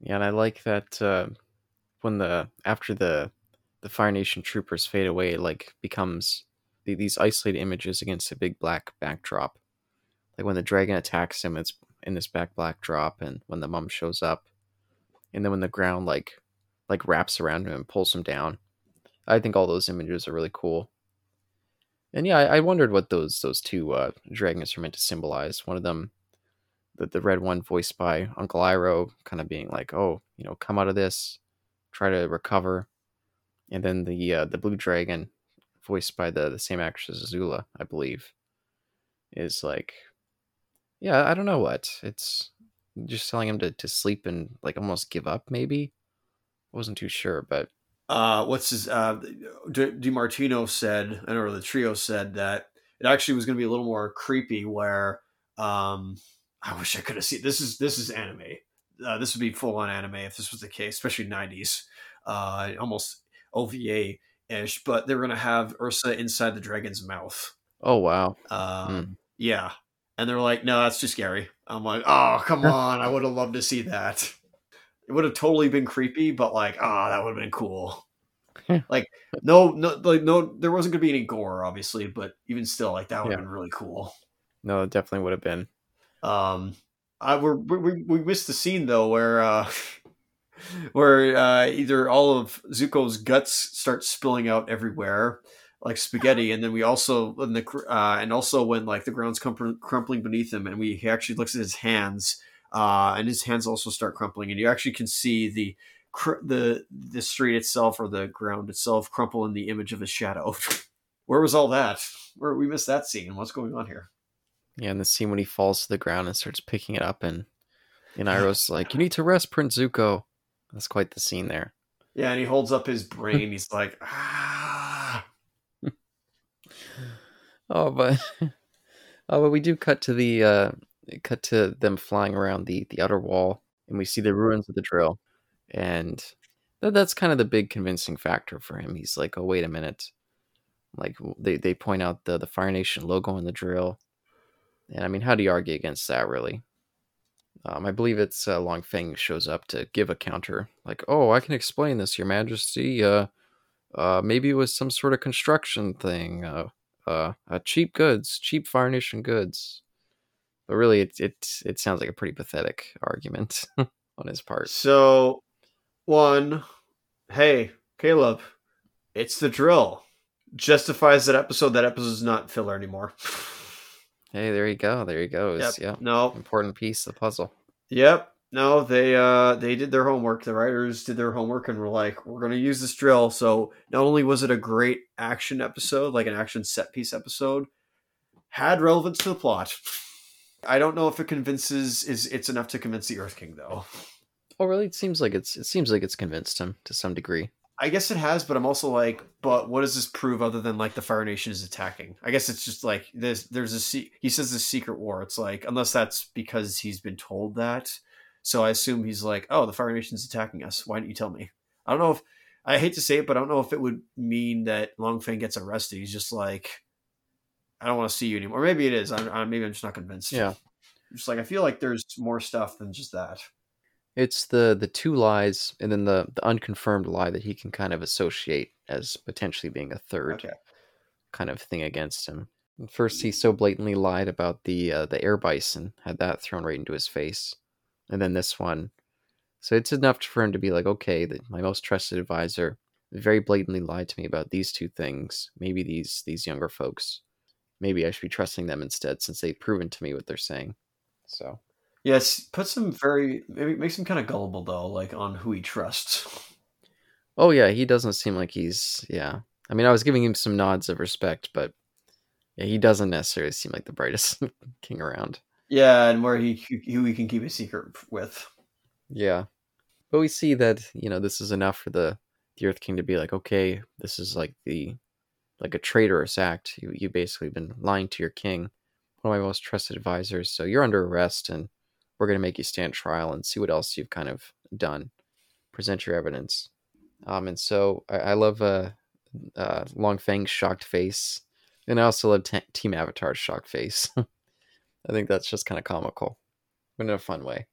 Yeah, and I like that uh, when the after the the Fire Nation troopers fade away, like becomes the, these isolated images against a big black backdrop. Like when the dragon attacks him, it's in this back backdrop, and when the mum shows up, and then when the ground like like wraps around him and pulls him down. I think all those images are really cool. And yeah, I, I wondered what those those two uh, dragons are meant to symbolize. One of them, the the red one, voiced by Uncle Iroh, kind of being like, "Oh, you know, come out of this, try to recover," and then the uh, the blue dragon, voiced by the the same actress as Azula, I believe, is like, yeah, I don't know what it's just telling him to to sleep and like almost give up. Maybe I wasn't too sure, but uh, what's his uh, DiMartino said, or the trio said that it actually was going to be a little more creepy. Where um, I wish I could have seen this is this is anime. Uh, this would be full on anime if this was the case, especially '90s, uh, almost OVA ish. But they're going to have Ursa inside the dragon's mouth. oh wow, Um, Hmm. Yeah, and they're like, no, that's too scary. I'm like, oh come on, I would have loved to see that. It would have totally been creepy, but like, ah, that would have been cool. like, no, no, like no, there wasn't gonna be any gore, obviously, but even still, like that would have Yeah. been really cool. no, it definitely would have been. Um, I we're, we we missed the scene though where uh, where uh, either all of Zuko's guts start spilling out everywhere like spaghetti, and then we also and the uh, and also when like the ground's crumpling, crumpling beneath him, and we he actually looks at his hands, uh, and his hands also start crumpling, and you actually can see the cr- the the street itself or the ground itself crumple in the image of a shadow. Where was all that? Where we missed that scene? What's going on here? Yeah, and the scene when he falls to the ground and starts picking it up, and and Iroh's like, "You need to rest, Prince Zuko." That's quite the scene there. Yeah, and he holds up his brain. He's like, ah. Oh, but oh, but we do cut to the uh, cut to them flying around the the outer wall, and we see the ruins of the drill, and that, that's kind of the big convincing factor for him. He's like, "Oh, wait a minute!" Like they they point out the the Fire Nation logo on the drill, and I mean, how do you argue against that, really? Um, I believe it's uh, Long Feng shows up to give a counter, like, "Oh, I can explain this, Your Majesty. Uh, uh, maybe it was some sort of construction thing. Uh, uh, uh cheap goods, cheap Fire Nation goods." But really, it it it sounds like a pretty pathetic argument on his part. So, one, hey, Caleb, it's the drill. Justifies that episode. That episode's not filler anymore. Hey, there you go. There you go. yep. Yeah, No. important piece of the puzzle. Yep. No. They uh they did their homework. The writers did their homework and were like, we're gonna use this drill. So not only was it a great action episode, like an action set piece episode, had relevance to the plot. I don't know if it convinces is it's enough to convince the Earth King though. Oh, really? It seems like it's it seems like it's convinced him to some degree. I guess it has, but I'm also like, but what does this prove other than like the Fire Nation is attacking? I guess it's just like there's there's a se- he says the secret war. It's like unless that's because he's been told that. So I assume he's like, oh, the Fire Nation's attacking us. Why didn't you tell me? I don't know if I hate to say it, but I don't know if it would mean that Long Feng gets arrested. He's just like, I don't want to see you anymore. Maybe it is. I'm, I'm maybe I'm just not convinced. Yeah. just like I feel like there's more stuff than just that. It's the the two lies and then the the unconfirmed lie that he can kind of associate as potentially being a third Okay. kind of thing against him. First, he so blatantly lied about the uh, the air bison, had that thrown right into his face, and then this one. So it's enough for him to be like, okay, that my most trusted advisor very blatantly lied to me about these two things. Maybe these these younger folks, maybe I should be trusting them instead, since they've proven to me what they're saying. So Yes, put some very maybe makes him kind of gullible though, like on who he trusts. Oh yeah, he doesn't seem like he's yeah. I mean, I was giving him some nods of respect, but yeah, he doesn't necessarily seem like the brightest king around. Yeah, and where he who he can keep a secret with. Yeah, but we see that you know this is enough for the the Earth King to be like, okay, this is like the like a traitorous act. You you basically been lying to your king, one of my most trusted advisors. So you're under arrest, and we're gonna make you stand trial and see what else you've kind of done. Present your evidence. Um, and so I, I love uh, uh, Long Feng's shocked face, and I also love T- Team Avatar's shocked face. I think that's just kind of comical, but in a fun way.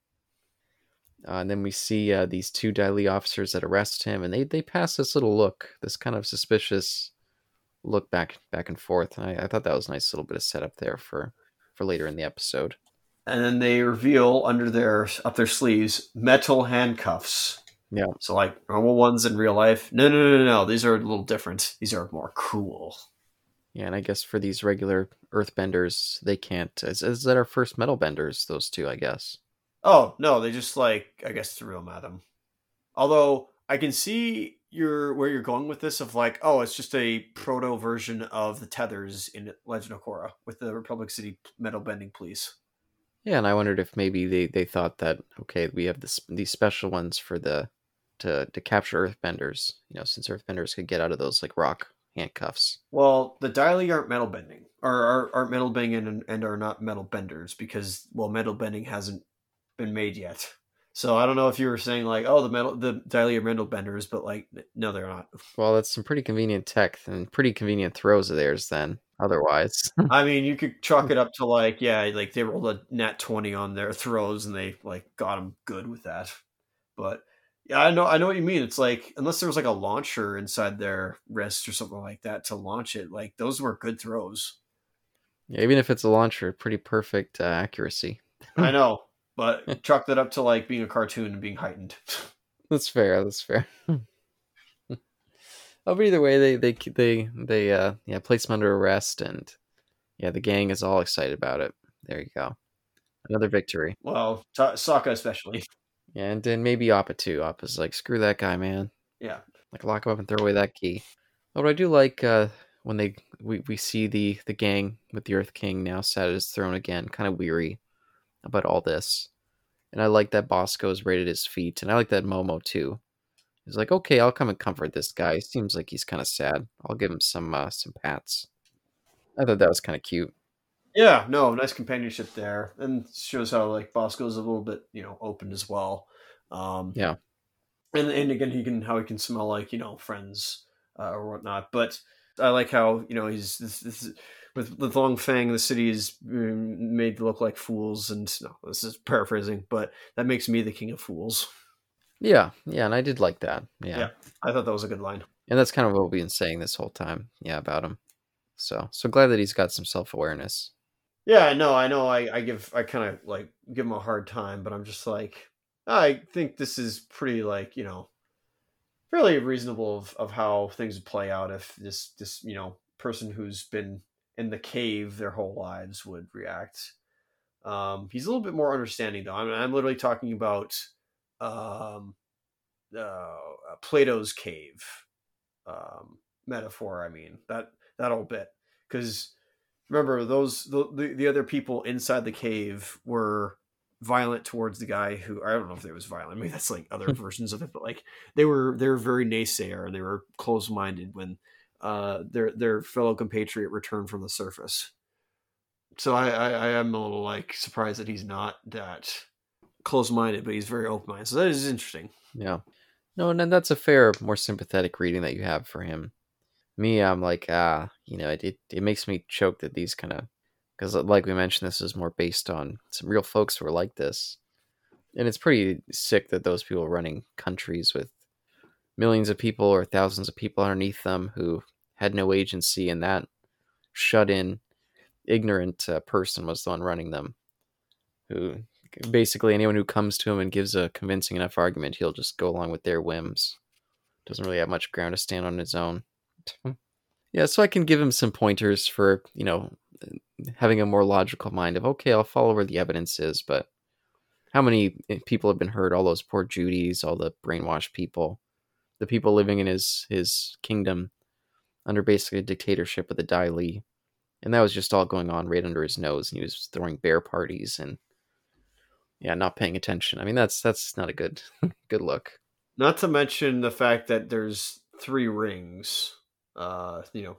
Uh, and then we see uh, these two Dai Li officers that arrest him, and they they pass this little look, this kind of suspicious look back back and forth. And I, I thought that was a nice little bit of setup there for for later in the episode. And then they reveal under their up their sleeves metal handcuffs. Yeah. So like normal ones in real life. No, no, no, no, no. These are a little different. These are more cool. Yeah, and I guess for these regular earthbenders, they can't. Is, is that our first metal benders? Those two, I guess. Oh no, they just like I guess threw them at him. Although I can see your where you're going with this of like, oh, it's just a proto version of the tethers in Legend of Korra with the Republic City metal bending police. Yeah, and I wondered if maybe they, they thought that okay, we have this these special ones for the to to capture earthbenders. You know, since earthbenders could get out of those like rock handcuffs. Well, the Dai Li aren't metal bending, or are, aren't metal bending and, and are not metal benders because well, metal bending hasn't been made yet. So I don't know if you were saying like, oh, the metal, the Dai Li are benders, but like, no, they're not. Well, that's some pretty convenient tech and pretty convenient throws of theirs. Then otherwise, I mean, you could chalk it up to like, yeah, like they rolled a nat twenty on their throws and they like got them good with that. But yeah, I know, I know what you mean. It's like unless there was like a launcher inside their wrist or something like that to launch it, like those were good throws. yeah, even if it's a launcher, pretty perfect uh, accuracy. I know, but chalk that up to like being a cartoon and being heightened. That's fair. That's fair. oh, but either way, they they they they uh yeah place him under arrest, and yeah, the gang is all excited about it. There you go, another victory. Well, Ta- Sokka especially. Yeah, and then maybe Appa too. Appa's like, screw that guy, man. Yeah. Like lock him up and throw away that key. Oh, but I do like uh when they we, we see the the gang with the Earth King now sat at his throne again, kind of weary about all this. And I like that Bosco's right at his feet, and I like that Momo too. He's like, okay, I'll come and comfort this guy. Seems like he's kind of sad. I'll give him some uh, some pats. I thought that was kind of cute. Yeah, no, nice companionship there, and shows how like Bosco's a little bit you know open as well. Um, Yeah. and and again he can how he can smell like you know friends uh, or whatnot. But I like how you know he's this, this is- with with Long Feng, the city is mm, made to look like fools, and no, this is paraphrasing, but that makes me the king of fools. Yeah, yeah, and I did like that. Yeah. Yeah. I thought that was a good line. And that's kind of what we've been saying this whole time. Yeah, about him. So so glad that he's got some self awareness. Yeah, no, I know. I, know I give, I kind of like give him a hard time, but I'm just like, I think this is pretty like you know, fairly reasonable of, of how things would play out if this this you know person who's been in the cave their whole lives would react. Um, he's a little bit more understanding though. I'm, I'm literally talking about um, uh, Plato's cave um, metaphor. I mean that that whole bit because remember those the, the the other people inside the cave were violent towards the guy who I don't know if they was violent. Maybe that's like other versions of it, but like they were they were very naysayer and they were closed minded when uh their their fellow compatriot returned from the surface. So I, I I am a little like surprised that he's not that close minded, but he's very open minded. So that is interesting. Yeah. No, and that's a fair, more sympathetic reading that you have for him. Me, I'm like, ah, you know, it it, it makes me choke that these kind of because, like we mentioned, this is more based on some real folks who are like this, and it's pretty sick that those people are running countries with millions of people or thousands of people underneath them who had no agency, and that shut in, ignorant uh, person was the one running them, who basically anyone who comes to him and gives a convincing enough argument, he'll just go along with their whims. Doesn't really have much ground to stand on his own. yeah, so I can give him some pointers for, you know, having a more logical mind of, okay, I'll follow where the evidence is, but how many eh, people have been hurt? All those poor Joo Dees, all the brainwashed people, the people living in his his kingdom under basically a dictatorship of the Dai Li. And that was just all going on right under his nose, and he was throwing bear parties and yeah, not paying attention. I mean, that's that's not a good good look. Not to mention the fact that there's three rings. Uh, you know,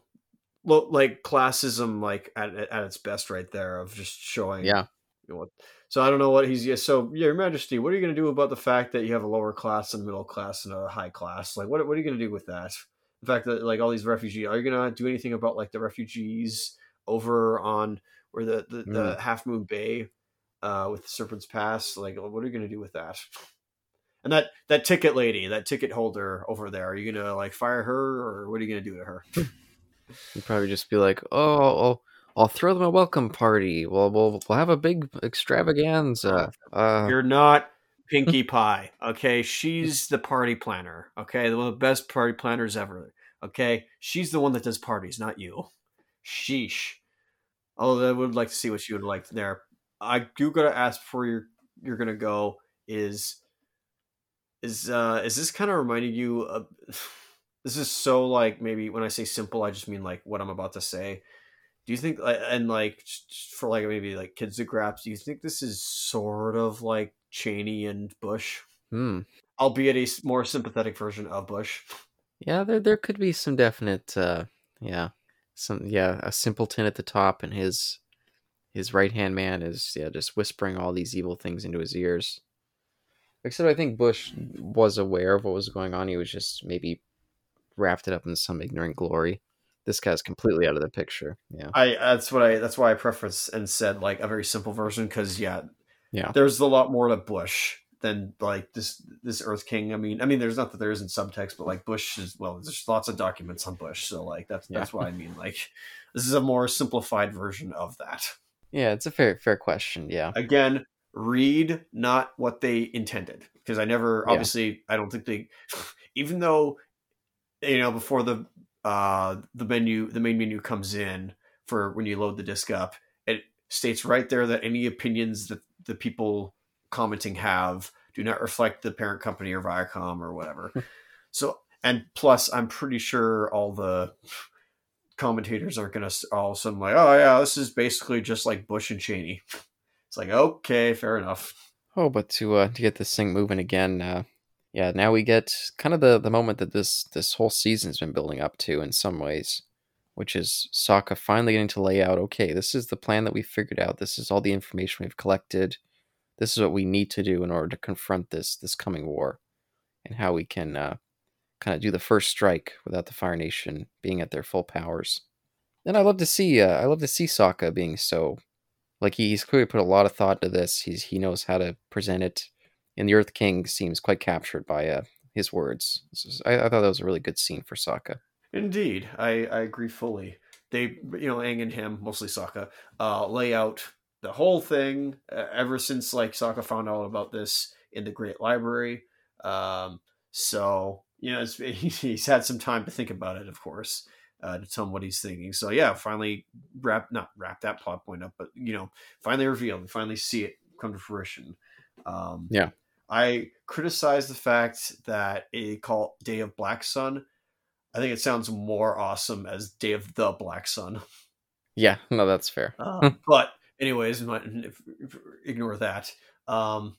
like classism like at, at its best right there of just showing Yeah. You know, what so i don't know what he's yeah so your majesty what are you going to do about the fact that you have a lower class and middle class and a high class? Like what, what are you going to do with that? The fact that like all these refugees are you going to do anything about like the refugees over on where the the, the half moon bay uh with serpent's pass? Like what are you going to do with that? And that that ticket lady that ticket holder over there are you going to like fire her or what are you going to do to her? You'd probably just be like, "Oh, I'll, I'll throw them a welcome party. We'll we'll, we'll have a big extravaganza." Uh, You're not Pinkie Pie, okay? She's the party planner, okay? One of the best party planners ever, okay? She's the one that does parties, not you. Sheesh. Although I would like to see what you would like there. I do gotta ask before you're you're gonna go is is uh is this kind of reminding you of this is so like maybe when I say simple, I just mean like what I'm about to say. Do you think and like for like maybe like kids to grasp? Do you think this is sort of like Cheney and Bush, hmm. albeit a more sympathetic version of Bush? Yeah, there there could be some definite, uh, yeah, some yeah, a simpleton at the top, and his his right hand man is yeah just whispering all these evil things into his ears. Except I think Bush was aware of what was going on. He was just maybe wrapped it up in some ignorant glory. This guy's completely out of the picture. Yeah, I that's what I that's why I preference and said like a very simple version because yeah, yeah, there's a lot more to Bush than like this this Earth King. I mean, I mean, there's not that there isn't subtext, but like Bush is well, there's lots of documents on Bush, so like that's Yeah. that's what I mean. Like this is a more simplified version of that. yeah. It's a fair fair question. Yeah, Again, read not what they intended because I never Yeah. obviously I don't think they even though you know before the uh the menu the main menu comes in for when you load the disc up it states right there that any opinions that the people commenting have do not reflect the parent company or Viacom or whatever. so and plus I'm pretty sure all the commentators aren't going to all of a sudden like oh yeah this is basically just like Bush and Cheney. It's like okay fair enough. Oh, but to uh, to get this thing moving again, uh, yeah. Now we get kind of the the moment that this this whole season's been building up to in some ways, which is Sokka finally getting to lay out. Okay, this is the plan that we figured out. This is all the information we've collected. This is what we need to do in order to confront this this coming war, and how we can uh, kind of do the first strike without the Fire Nation being at their full powers. And I love to see uh, I love to see Sokka being so like he, he's clearly put a lot of thought into this. He's he knows how to present it, and the Earth King seems quite captured by uh, his words. Is- I, I thought that was a really good scene for Sokka. Indeed, I, I agree fully. They, you know, Aang and him, mostly Sokka, uh, lay out the whole thing uh, ever since like Sokka found out about this in the Great Library. Um, so you know, it's, he's had some time to think about it, of course, uh, to tell him what he's thinking. So yeah, finally wrap not wrap that plot point up, but you know, finally revealed. We finally see it come to fruition. Um, Yeah. I criticize the fact that it called Day of Black Sun. I think it sounds more awesome as Day of the Black Sun. Yeah, no, that's fair. Uh, but anyways, ignore that. Um,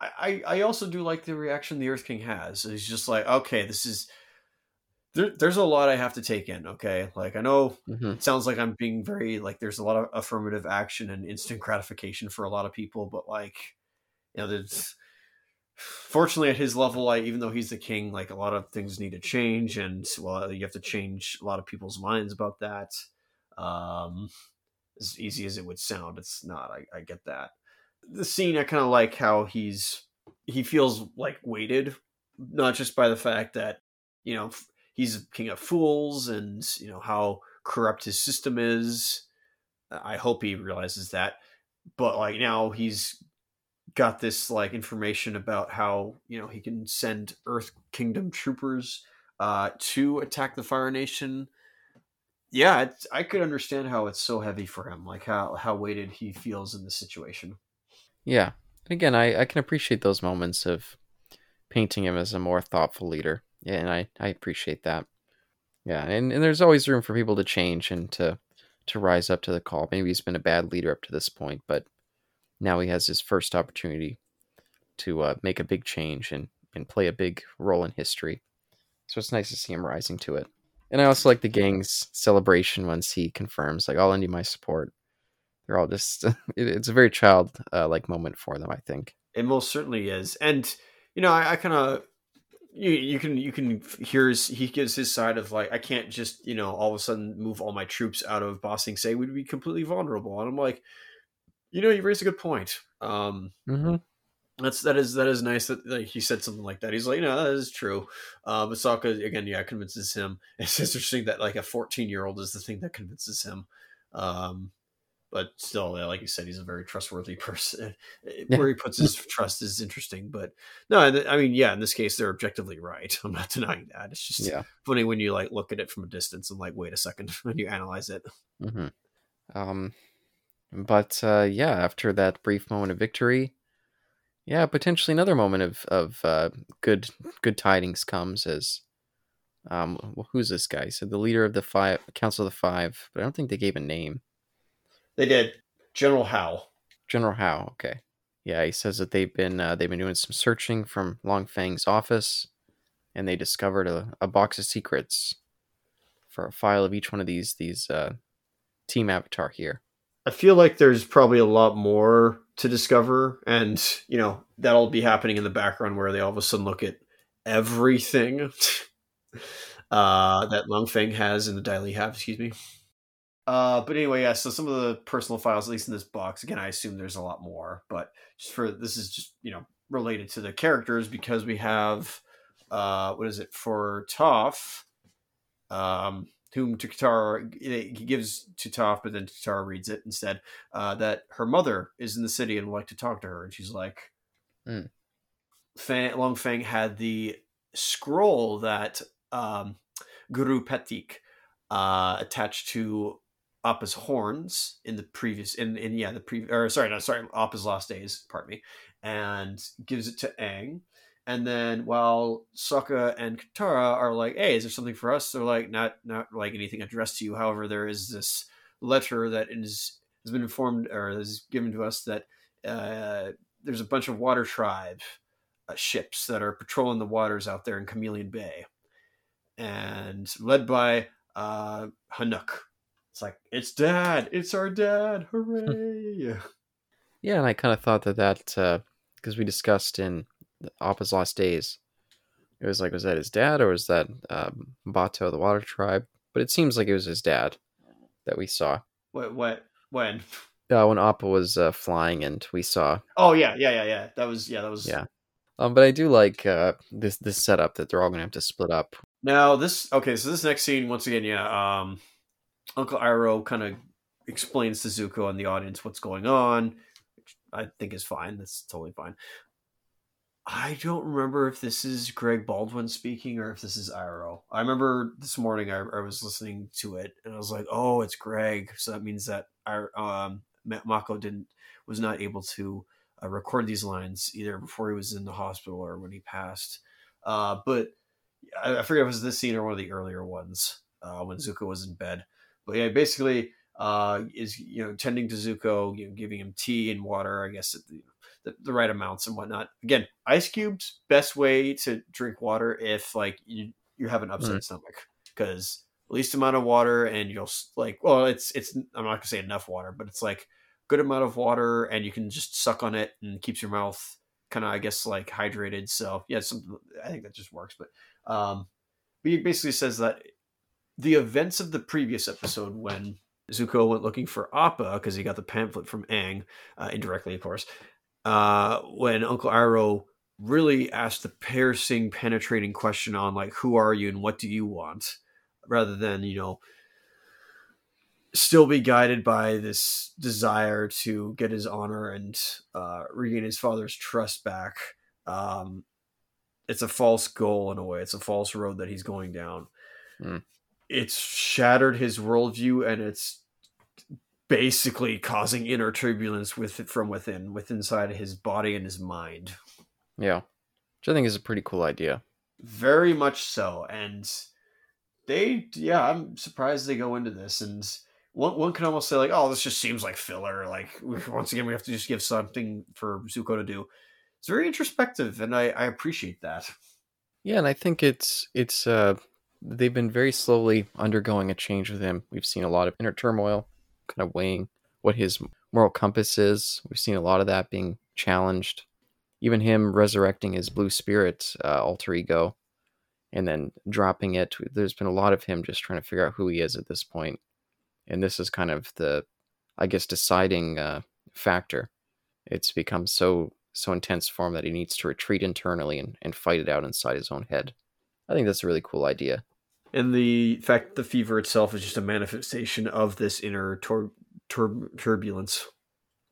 I, I also do like the reaction the Earth King has. He's just like, okay, this is there, there's a lot I have to take in. Okay, like I know hmm it sounds like I'm being very like there's a lot of affirmative action and instant gratification for a lot of people, but like you know, there's fortunately at his level, I even though he's the king, like a lot of things need to change, and well, you have to change a lot of people's minds about that. Um, as easy as it would sound, it's not. I, I get that. The scene, I kind of like how he's he feels like weighted, not just by the fact that you know he's king of fools and you know how corrupt his system is. I hope he realizes that, but like now he's got this like information about how you know he can send Earth Kingdom troopers uh, to attack the Fire Nation. Yeah, I could understand how it's so heavy for him, like how how weighted he feels in this situation. Yeah. Again, I, I can appreciate those moments of painting him as a more thoughtful leader. And I, I appreciate that. Yeah, and, and there's always room for people to change and to to rise up to the call. Maybe he's been a bad leader up to this point, but now he has his first opportunity to uh, make a big change and, and play a big role in history. So it's nice to see him rising to it. And I also like the gang's celebration once he confirms, like, I'll lend you my support. They're all just, it, it's a very child uh, like moment for them, I think. It most certainly is. And, you know, I, I kind of, you, you can you can hear his, he gives his side of like I can't just you know all of a sudden move all my troops out of Ba say we'd be completely vulnerable and I'm like you know you raised a good point um Mm-hmm. that's that is that is nice that like, he said something like that he's like no that is true uh, but Sokka again yeah convinces him it's interesting that like a 14 year old is the thing that convinces him um but still, like you said, he's a very trustworthy person. Yeah. Where he puts his trust is interesting, but no, I mean, yeah, in this case, they're objectively right. I'm not denying that. It's just Yeah. funny when you like look at it from a distance and like, wait a second, when you analyze it. hmm Um, but uh, yeah, after that brief moment of victory, yeah, potentially another moment of of uh, good good tidings comes as um, well, who's this guy? So the leader of the five Council of the Five, but I don't think they gave a name. They did General Howe. General Howe. Okay, yeah, he says that they've been uh, they've been doing some searching from Long Feng's office, and they discovered a, a box of secrets for a file of each one of these these uh, team avatar here. I feel like there's probably a lot more to discover, and you know that'll be happening in the background where they all of a sudden look at everything uh, that Long Feng has and the Dai Li have. Excuse me. Uh, but anyway, yeah. So some of the personal files, at least in this box, again, I assume there's a lot more, but just for this is just you know related to the characters because we have uh, what is it for Toph, um, whom to he gives to Toph, but then Katara reads it instead. Uh, that her mother is in the city and would like to talk to her, and she's like, Mm. Fang, Long Feng had the scroll that um, Guru Pathik uh, attached to Appa's horns in the previous in in yeah the pre or sorry no sorry Appa's last days pardon me and gives it to Aang and then while Sokka and Katara are like hey is there something for us? They're like not not like anything addressed to you. However there is this letter that is has been informed or is given to us that uh, there's a bunch of water tribe uh, ships that are patrolling the waters out there in Chameleon Bay. And led by uh, Hanuk. It's like it's dad, it's our dad, hooray! Yeah, and I kind of thought that that because we discussed in Appa's last days, it was like, was that his dad or was that um, Bato, the Water Tribe? But it seems like it was his dad that we saw what? What? When? uh, when Appa was uh, flying, and we saw. Oh yeah, yeah, yeah, yeah. That was yeah, that was Yeah. Um, but I do like uh, this this setup that they're all gonna have to split up. Now this okay, so this next scene once again, yeah, um, Uncle Iroh kind of explains to Zuko and the audience what's going on, which I think is fine. That's totally fine. I don't remember if this is Greg Baldwin speaking or if this is Iroh. I remember this morning I, I was listening to it and I was like, "Oh, it's Greg." So that means that I, um, Mako didn't was not able to uh, record these lines either before he was in the hospital or when he passed. Uh, but I, I forget if it was this scene or one of the earlier ones uh, when Zuko was in bed. But yeah, basically uh, is you know tending to Zuko, you know, giving him tea and water, I guess at the, the, the right amounts and whatnot. Again, ice cubes best way to drink water if like you you have an upset Mm. stomach because least amount of water and you'll like well it's it's I'm not gonna say enough water, but it's like good amount of water and you can just suck on it and keeps your mouth kind of I guess like hydrated. So yeah, some I think that just works. But um, but he basically says that the events of the previous episode when Zuko went looking for Appa because he got the pamphlet from Aang, uh, indirectly, of course. Uh, when Uncle Iroh really asked the piercing, penetrating question on like, "Who are you and what do you want?" rather than you know still be guided by this desire to get his honor and uh, regain his father's trust back. Um, it's a false goal in a way. It's a false road that he's going down. Hmm. It's shattered his worldview, and it's basically causing inner turbulence with from within, with inside his body and his mind. Yeah, which I think is a pretty cool idea. Very much so, and they, yeah, I'm surprised they go into this and one, one can almost say like, oh, this just seems like filler. Like once again, we have to just give something for Zuko to do. It's very introspective, and I, I appreciate that. Yeah, and I think it's it's uh they've been very slowly undergoing a change with him. We've seen a lot of inner turmoil, kind of weighing what his moral compass is. We've seen a lot of that being challenged. Even him resurrecting his blue spirit uh, alter ego and then dropping it. There's been a lot of him just trying to figure out who he is at this point. And this is kind of the, I guess, deciding uh, factor. It's become so so intense for him that he needs to retreat internally and, and fight it out inside his own head. I think that's a really cool idea. And the fact the fever itself is just a manifestation of this inner tur- tur- turbulence.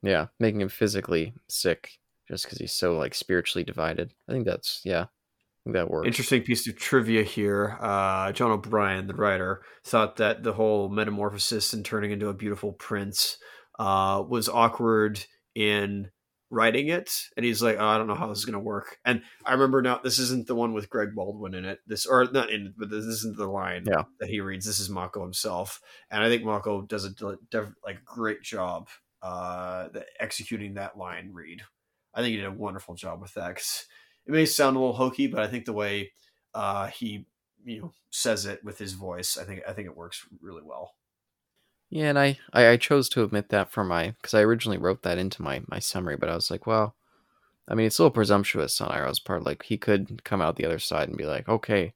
Yeah, making him physically sick just because he's so like spiritually divided. I think that's yeah, that works. Interesting piece of trivia here. Uh, John O'Bryan, the writer, thought that the whole metamorphosis and turning into a beautiful prince uh, was awkward in writing it and he's like oh, i don't know how this is going to work. And i remember now this isn't the one with greg baldwin in it. This or not in but this isn't the line yeah. that he reads. This is mako himself. And i think mako does a like great job uh executing that line read. I think he did a wonderful job with that because it may sound a little hokey but i think the way uh he you know says it with his voice i think i think it works really well yeah, and I, I, I chose to omit that for my because I originally wrote that into my my summary, but I was like, well, I mean, it's a little presumptuous on Iroh's part. Like he could come out the other side and be like, okay,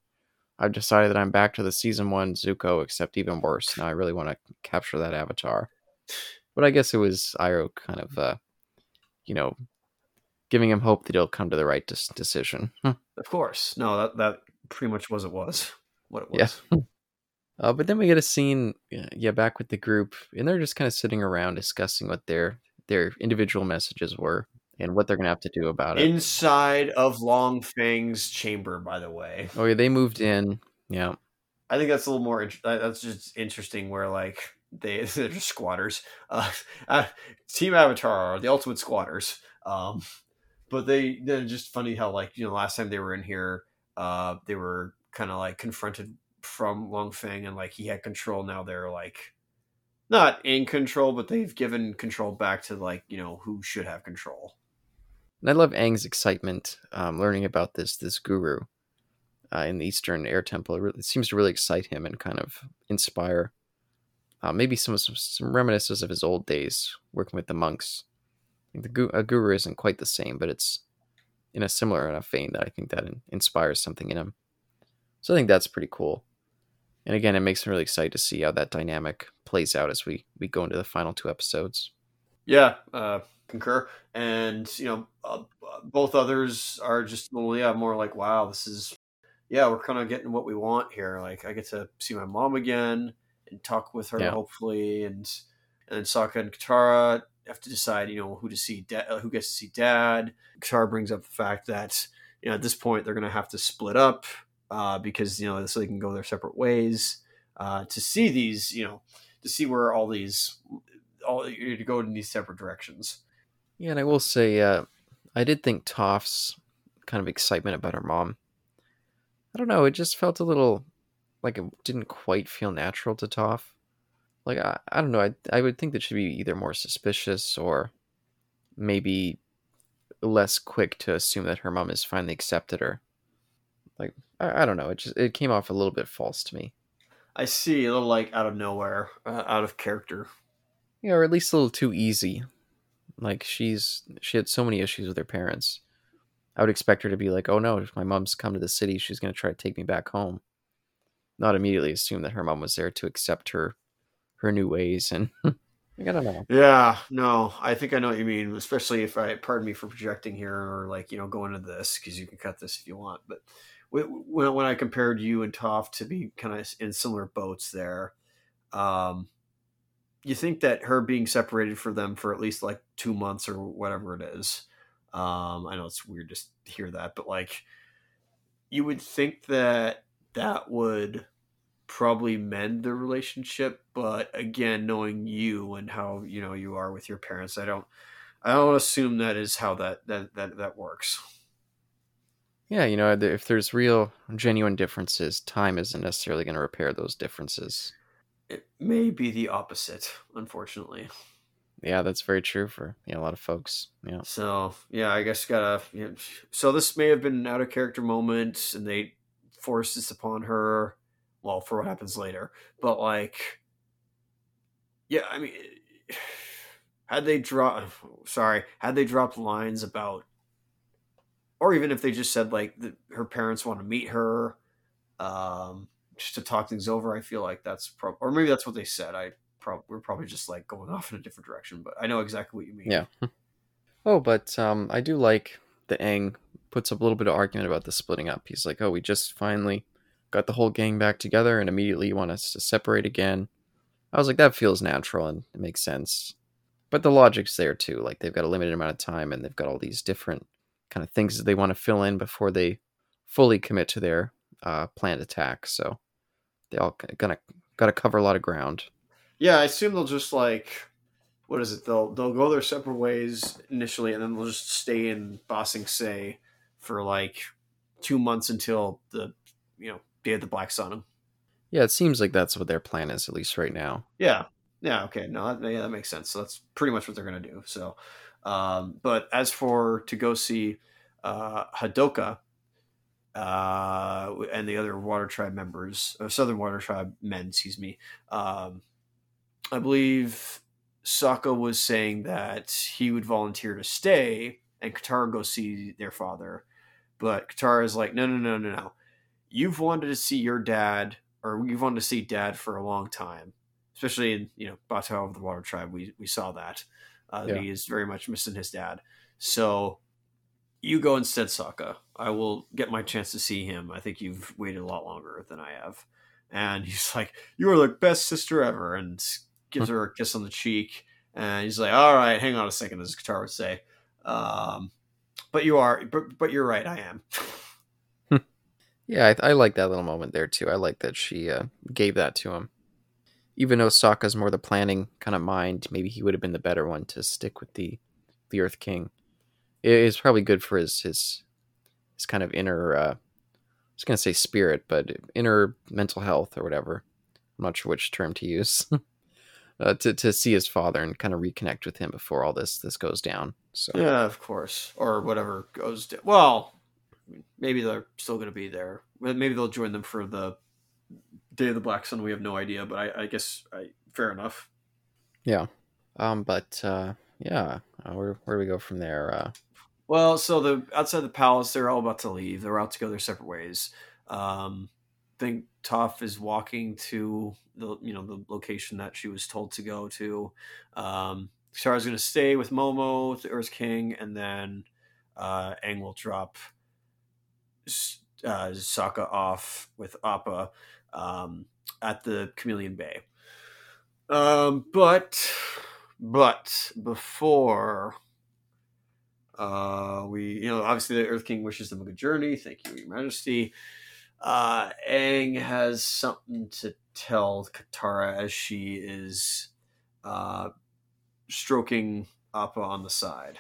I've decided that I'm back to the season one Zuko, except even worse. Now I really want to capture that avatar. But I guess it was Iroh kind of, uh, you know, giving him hope that he'll come to the right des- decision. of course, no, that that pretty much was it was what it was. Yeah. Uh, but then we get a scene, yeah, back with the group, and they're just kind of sitting around discussing what their their individual messages were and what they're gonna have to do about it. Inside of Long Feng's chamber, by the way. Oh yeah, they moved in. Yeah, I think that's a little more. That's just interesting. Where like they they're just squatters. Uh, uh, Team Avatar are the ultimate squatters. Um, but they they're just funny how like you know last time they were in here, uh, they were kind of like confronted from Long Feng and like he had control. Now they're like not in control, but they've given control back to like you know who should have control. And I love Aang's excitement um, learning about this this guru uh, in the Eastern Air Temple. It, really, it, seems to really excite him and kind of inspire uh, maybe some, some, some reminiscences of his old days working with the monks. The a guru isn't quite the same, but it's in a similar enough vein that I think that in, inspires something in him. So I think that's pretty cool and again, it makes me really excited to see how that dynamic plays out as we we go into the final two episodes. Yeah, uh, concur. And you know, uh, both others are just well, yeah, more like, wow, this is yeah, we're kind of getting what we want here. Like, I get to see my mom again and talk with her, yeah. hopefully, and and then Sokka and Katara have to decide, you know, who to see, da- who gets to see dad. Katara brings up the fact that you know at this point they're going to have to split up uh, because you know so they can go their separate ways uh, to see these you know to see where all these all to go in these separate directions. Yeah, and I will say uh, I did think Toph's kind of excitement about her mom. I don't know, it just felt a little like it didn't quite feel natural to Toff. Like I, I don't know, I I would think that she'd be either more suspicious or maybe less quick to assume that her mom has finally accepted her. Like I, I don't know. It just it came off a little bit false to me. I see a little like out of nowhere, uh, out of character. Yeah, or at least a little too easy. Like she's she had so many issues with her parents. I would expect her to be like, "Oh no, if my mom's come to the city, she's going to try to take me back home." Not immediately assume that her mom was there to accept her her new ways and I don't know. Yeah, no, I think I know what you mean. Especially if I, pardon me for projecting here, or like you know, going into this because you can cut this if you want. But when when I compared you and Toph to be kind of in similar boats there, um, you think that her being separated from them for at least like two months or whatever it is. Um, I know it's weird to hear that, but like you would think that that would probably mend the relationship but again knowing you and how you know you are with your parents i don't i don't assume that is how that that that, that works yeah, you know, if there's real, genuine differences, time isn't necessarily going to repair those differences. It may be the opposite, unfortunately. Yeah, that's very true for yeah, a lot of folks. Yeah. So yeah, I guess gotta. You know, so this may have been an out of character moment, and they forced this upon her. well for what happens later. But like, yeah, I mean, had they drop, sorry, had they dropped lines about, or even if they just said like the, her parents want to meet her, um, just to talk things over, I feel like that's probably, or maybe that's what they said. I probably we're probably just like going off in a different direction, but I know exactly what you mean. Yeah. Oh, but um, I do like the Aang puts up a little bit of argument about the splitting up. He's like, "Oh, we just finally got the whole gang back together, and immediately you want us to separate again." I was like, that feels natural and it makes sense. But the logic's there too. Like they've got a limited amount of time, and they've got all these different kind of things that they want to fill in before they fully commit to their uh, planned attack. So they all gonna got to cover a lot of ground. Yeah, I assume they'll just like what is it? They'll they'll go their separate ways initially, and then they'll just stay in Ba Sing Se for like two months until the you know Day of the Black Sun. Yeah, it seems like that's what their plan is, at least right now. Yeah, yeah, okay, no, that, yeah, that makes sense. So that's pretty much what they're gonna do. So, um, but as for to go see uh, Hakoda uh, and the other Water Tribe members, Southern Water Tribe men, excuse me, um, I believe Sokka was saying that he would volunteer to stay and Katara go see their father, but Katara is like, no, no, no, no, no. You've wanted to see your dad, or you've wanted to see dad for a long time, especially in you know Bato of the Water Tribe. We we saw that uh, Yeah. he is very much missing his dad. So you go instead, Sokka. I will get my chance to see him. I think you've waited a lot longer than I have. And he's like, "You are the best sister ever," and gives her a kiss on the cheek. And he's like, "All right, hang on a second, as Katara would say. Um, but you are, but, but you're right. I am." Yeah, I, I like that little moment there too. I like that she uh, gave that to him. Even though Sokka's more the planning kind of mind, maybe he would have been the better one to stick with the the Earth King. It is probably good for his his his kind of inner. Uh, I was gonna say spirit, but inner mental health or whatever. I'm not sure which term to use. uh, to to see his father and kind of reconnect with him before all this this goes down. So Yeah, of course, or whatever goes. To, well, maybe they're still to be there. Maybe they'll join them for the Day of the Black Sun. We have no idea, but I, I guess I, fair enough. yeah, um, but uh, yeah, uh, where where do we go from there? Uh, Well, so the outside the palace, they're all about to leave. They're out to go their separate ways. Um, I think Toph is walking to the you know the location that she was told to go to. Um, Katara's going to stay with Momo, the Earth King, and then uh, Aang will drop S- uh, Sokka off with Appa um, at the Chameleon Bay. Um, but but before uh, we, you know, obviously the Earth King wishes them a good journey. Thank you, Your Majesty. Uh, Aang has something to tell Katara as she is uh, stroking Appa on the side.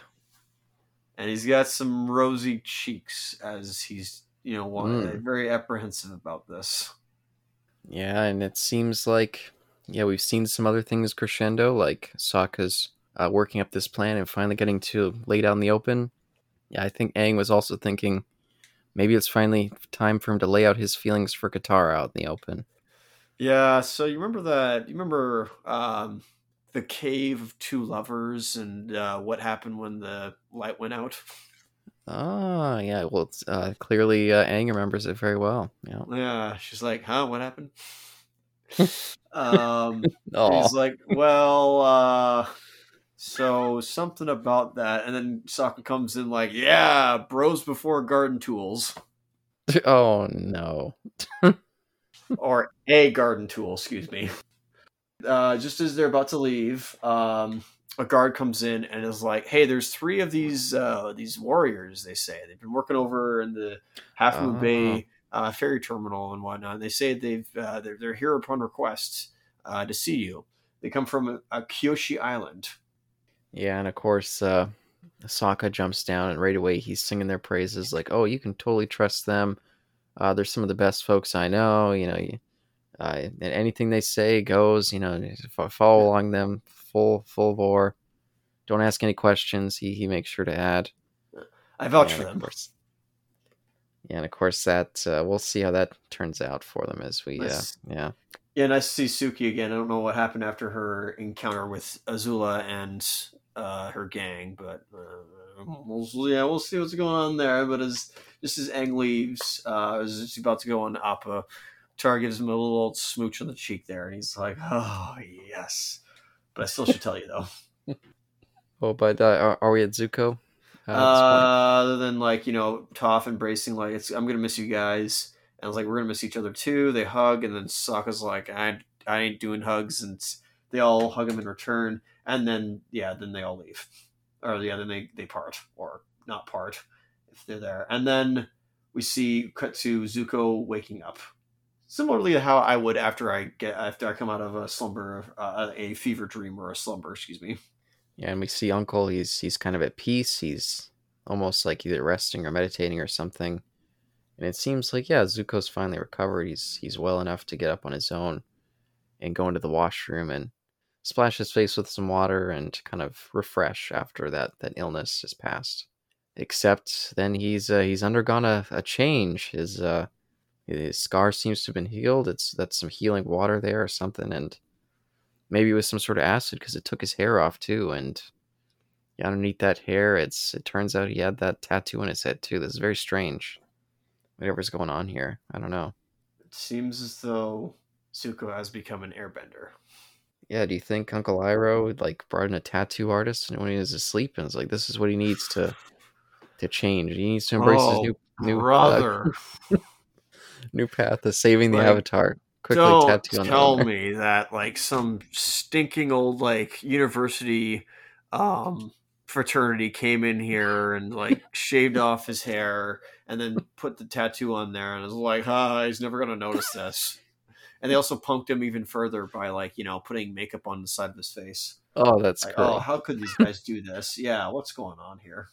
And he's got some rosy cheeks as he's, you know, Mm. very apprehensive about this. Yeah, and it seems like yeah, we've seen some other things crescendo, like Sokka's uh, working up this plan and finally getting to lay down the open. Yeah, I think Aang was also thinking maybe it's finally time for him to lay out his feelings for Katara out in the open. Yeah, so you remember that? You remember um, the cave of two lovers and uh, what happened when the light went out? Ah, yeah. Well, it's, uh, clearly uh, Aang remembers it very well. Yeah. Yeah, she's like, "Huh, what happened?" um, Oh, he's like, "Well, uh, so something about that," and then Sokka comes in like, "Yeah, bros before garden tools, oh no. or a garden tool, excuse me." Uh, just as they're about to leave, um, a guard comes in and is like, "Hey, there's three of these uh, these warriors." They say they've been working over in the Half Moon Ah. Bay uh, ferry terminal and whatnot. And they say they've uh, they're, they're here upon request uh, to see you. They come from a, a Kyoshi Island. Yeah, and of course, uh, Sokka jumps down, and right away he's singing their praises, like, "Oh, you can totally trust them. Uh, they're some of the best folks I know. You know, you, uh, and anything they say goes. You know, follow along them full full bore. Don't ask any questions. He he makes sure to add. I vouch And for of them. course- Yeah, and of course that uh, we'll see how that turns out for them as we, uh, yeah, Yeah, nice to see Suki again. I don't know what happened after her encounter with Azula and uh, her gang, but uh, we'll, yeah, we'll see what's going on there. But as just as Aang leaves, uh, as he's about to go on Appa, Tar gives him a little old smooch on the cheek there, and he's like, "Oh yes." But I still should tell you though. Oh, by uh, are, are we at Zuko? Uh, point? other than like you know Toph embracing like it's I'm gonna miss you guys, and I was like we're gonna miss each other too. They hug, and then Sokka's like I I ain't doing hugs, and they all hug him in return, and then yeah, then they all leave, or yeah, then they they part or not part if they're there, and then we see cut to Zuko waking up. Similarly to how I would after I get after I come out of a slumber, uh, a fever dream or a slumber, excuse me. Yeah, and we see Uncle. He's he's kind of at peace. He's almost like either resting or meditating or something. And it seems like yeah, Zuko's finally recovered. He's he's well enough to get up on his own and go into the washroom and splash his face with some water and kind of refresh after that that illness has passed. Except then he's uh, he's undergone a, a change. His uh his scar seems to have been healed. It's that's some healing water there or something, and maybe it was some sort of acid because it took his hair off too. And yeah, underneath that hair, it's it turns out he had that tattoo on his head too. This is very strange. Whatever's going on here, I don't know. It seems as though Zuko has become an airbender. Yeah, do you think Uncle Iroh like brought in a tattoo artist and when he was asleep and it's like this is what he needs to to change. He needs to embrace his Oh, new new uh, brother. new path of saving the Like, avatar. Quickly Don't tattoo on the tell me that like some stinking old like university um fraternity came in here and like shaved off his hair and then put the tattoo on there and was like, ah, he's never gonna notice this. And they also punked him even further by like, you know, putting makeup on the side of his face. Oh, that's Like, great. oh, how could these guys do this? Yeah, what's going on here?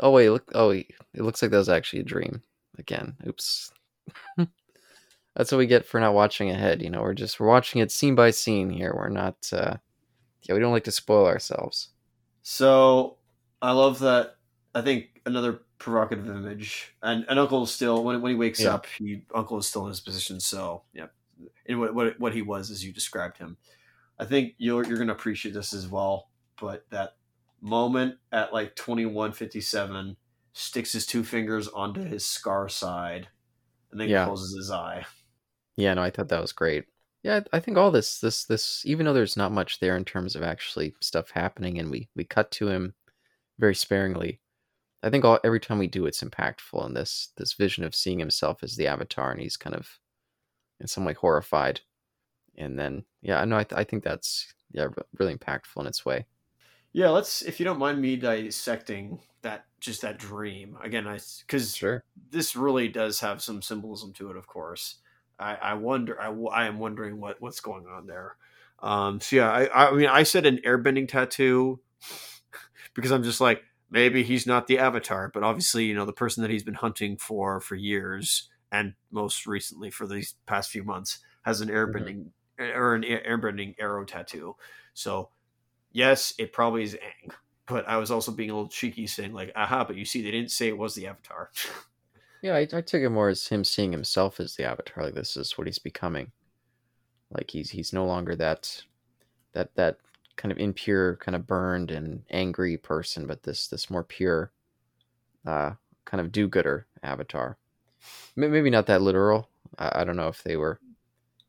Oh wait, look. Oh, wait, it looks like that was actually a dream. Again, oops. That's what we get for not watching ahead. You know, we're just we're watching it scene by scene here. We're not. uh Yeah, we don't like to spoil ourselves. So I love that. I think another provocative image, and, and Uncle is still when when he wakes Yeah. up, he Uncle is still in his position. So yeah, in what what what he was as you described him. I think you're you're gonna appreciate this as well. But that moment at like twenty one fifty seven sticks his two fingers onto his scar side, and then Yeah. closes his eye. Yeah, no, I thought that was great. Yeah, I think all this, this, this, even though there's not much there in terms of actually stuff happening, and we we cut to him very sparingly. I think all every time we do, it's impactful. And this this vision of seeing himself as the Avatar, and he's kind of in some way horrified. And then, yeah, no, I th- I think that's yeah really impactful in its way. Yeah, let's if you don't mind me dissecting just that dream again. I because Sure. this really does have some symbolism to it, of course. I, I wonder, I, I am wondering what, what's going on there. Um, so yeah, I, I mean, I said an airbending tattoo because I'm just like, maybe he's not the avatar, but obviously, you know, the person that he's been hunting for for years and most recently for these past few months has an airbending or an airbending arrow tattoo. So yes, it probably is Aang. But I was also being a little cheeky saying like, aha, but you see, they didn't say it was the avatar. Yeah, I, I took it more as him seeing himself as the Avatar. Like this is what he's becoming. Like he's he's no longer that that that kind of impure, kind of burned and angry person, but this this more pure, uh, kind of do-gooder Avatar. Maybe not that literal. I, I don't know if they were.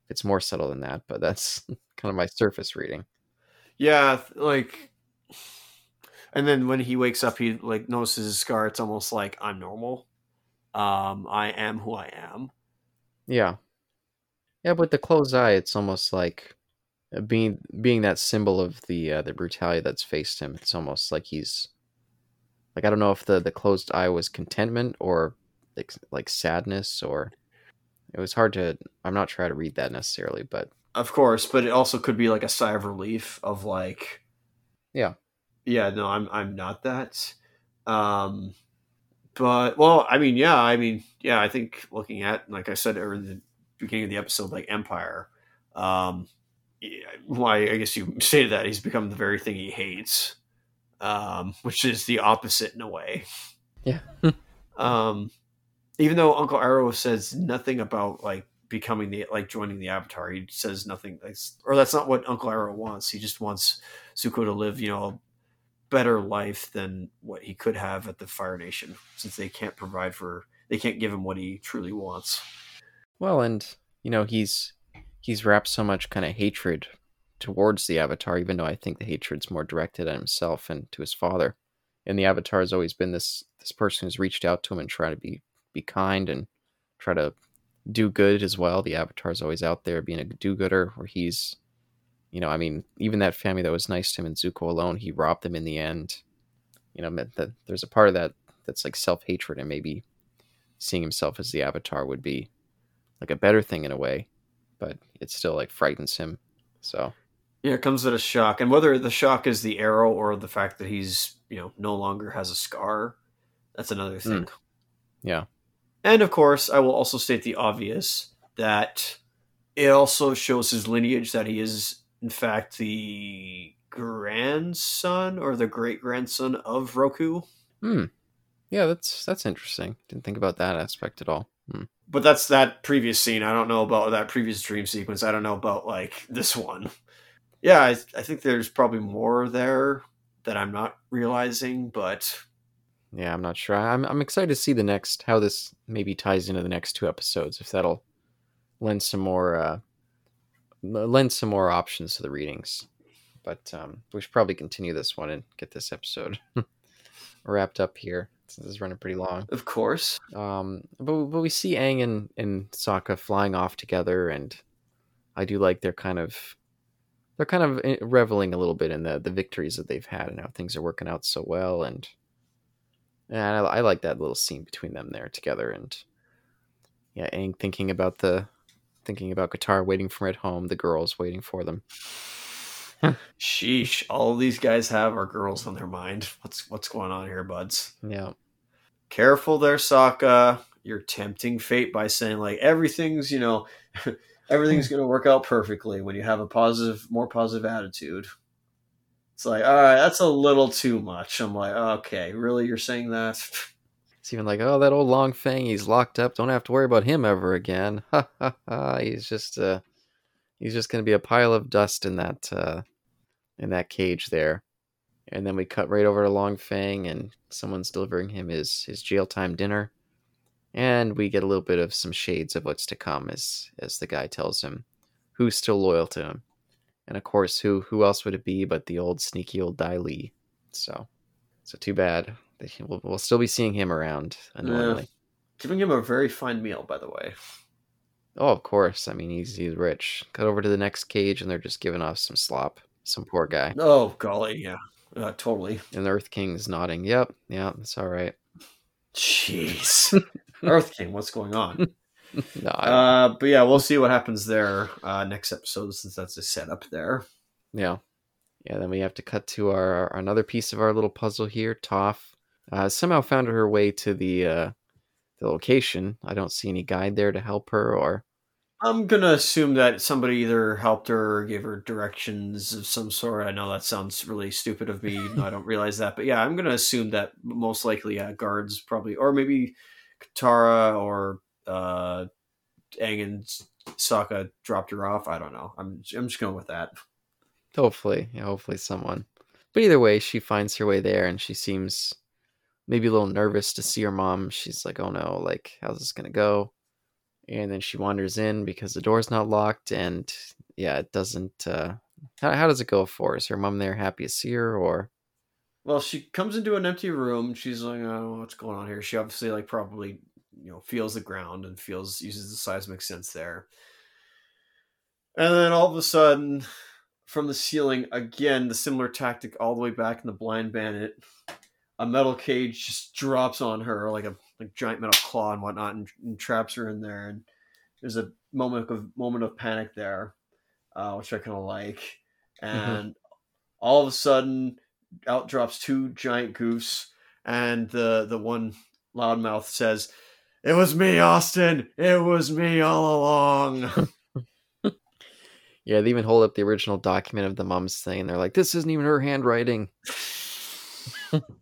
It's more subtle than that, but that's kind of my surface reading. Yeah, like and then when he wakes up he like notices his scar, it's almost like I'm normal. Um I am who I am. Yeah, yeah. But the closed eye, it's almost like uh, being being that symbol of the uh, the brutality that's faced him. It's almost like he's like I don't know if the the closed eye was contentment or like, like sadness or it was hard to. I'm not trying to read that necessarily, but Of course, but it also could be like a sigh of relief of like Yeah. Yeah, no, I'm I'm not that. Um but well, I mean, yeah, I mean, yeah, I think looking at like I said earlier in the beginning of the episode, like Empire, um yeah, why I guess you stated that he's become the very thing he hates. Um, which is the opposite in a way. Yeah. um even though Uncle Iroh says nothing about like becoming the like joining the Avatar, he says nothing, or that's not what Uncle Iroh wants. He just wants Zuko to live, you know, better life than what he could have at the Fire Nation, since they can't provide for, they can't give him what he truly wants. Well, and you know he's he's wrapped so much kind of hatred towards the Avatar, even though I think the hatred's more directed at himself and to his father. And the Avatar has always been this this person who's reached out to him and try to be be kind and try to do good as well. The Avatar's always out there being a do-gooder, where he's, you know, I mean, even that family that was nice to him and Zuko alone, he robbed them in the end. You know, that there's a part of that that's like self-hatred, and maybe seeing himself as the Avatar would be like a better thing in a way, but it still like frightens him. So yeah, it comes at a shock, and whether the shock is the arrow or the fact that he's you know no longer has a scar, that's another thing. Mm. Yeah. And of course, I will also state the obvious that it also shows his lineage that he is, in fact, the grandson or the great grandson of Roku. Hmm. Yeah, that's that's interesting. Didn't think about that aspect at all. Hmm. But that's that previous scene. I don't know about that previous dream sequence. I don't know about like this one. Yeah, I, I think there's probably more there that I'm not realizing, but yeah, I'm not sure. I'm I'm excited to see the next how this maybe ties into the next two episodes. If that'll lend some more uh, lend some more options to the readings. But um, we should probably continue this one and get this episode wrapped up here since is running pretty long. Of course. Um, but but we see Aang and and Sokka flying off together, and I do like their kind of they're kind of eh, reveling a little bit in the the victories that they've had and how things are working out so well and and I, I like that little scene between them there together, and yeah, Aang thinking about the thinking about guitar, waiting for at home, the girls waiting for them. Sheesh! All these guys have are girls on their mind. What's what's going on here, buds? Yeah. Careful there, Sokka. You're tempting fate by saying like everything's you know everything's going to work out perfectly when you have a positive, more positive attitude. It's like, all right, that's a little too much. I'm like, okay, really, you're saying that? It's even like, oh, that old Long Feng, he's locked up. Don't have to worry about him ever again. Ha ha ha. He's just, uh, he's just gonna be a pile of dust in that, uh, in that cage there. And then we cut right over to Long Feng, and someone's delivering him his his jail time dinner. And we get a little bit of some shades of what's to come as as the guy tells him who's still loyal to him and of course, who who else would it be but the old sneaky old Dai Li? So, so too bad. We'll, we'll still be seeing him around annoyingly. Giving him a very fine meal, by the way. Oh, of course. I mean, he's he's rich. Cut over to the next cage, and they're just giving off some slop. Some poor guy. Oh golly, yeah, uh, totally. And the Earth King's nodding. Yep, yeah, it's all right. Jeez, Earth King, what's going on? no, uh, but yeah, we'll see what happens there uh, next episode since that's a setup there. Yeah, yeah. Then we have to cut to our, our another piece of our little puzzle here. Toph uh, somehow found her way to the uh, the location. I don't see any guide there to help her, or I'm gonna assume that somebody either helped her or gave her directions of some sort. I know that sounds really stupid of me. I don't realize that, but yeah, I'm gonna assume that most likely uh, guards probably, or maybe Katara or uh, Aang and Sokka dropped her off. I don't know. I'm I'm just going with that. Hopefully, yeah, hopefully someone. But either way, she finds her way there, and she seems maybe a little nervous to see her mom. She's like, "Oh no, like how's this gonna go?" And then she wanders in because the door's not locked, and yeah, it doesn't. Uh, how how does it go for? Is her mom there happy to see her, or? Well, she comes into an empty room. She's like, "Oh, what's going on here?" She obviously like probably you know feels the ground and feels uses the seismic sense there. And then all of a sudden, from the ceiling, again the similar tactic all the way back in the Blind Bandit, a metal cage just drops on her like a like giant metal claw and whatnot, and, and traps her in there. And there's a moment of moment of panic there, uh, which I kind of like. Mm-hmm. And mm-hmm. all of a sudden, out drops two giant goose, and the the one loudmouth says, it was me, Austin. It was me all along. yeah, they even hold up the original document of the mom's thing, and they're like, "This isn't even her handwriting."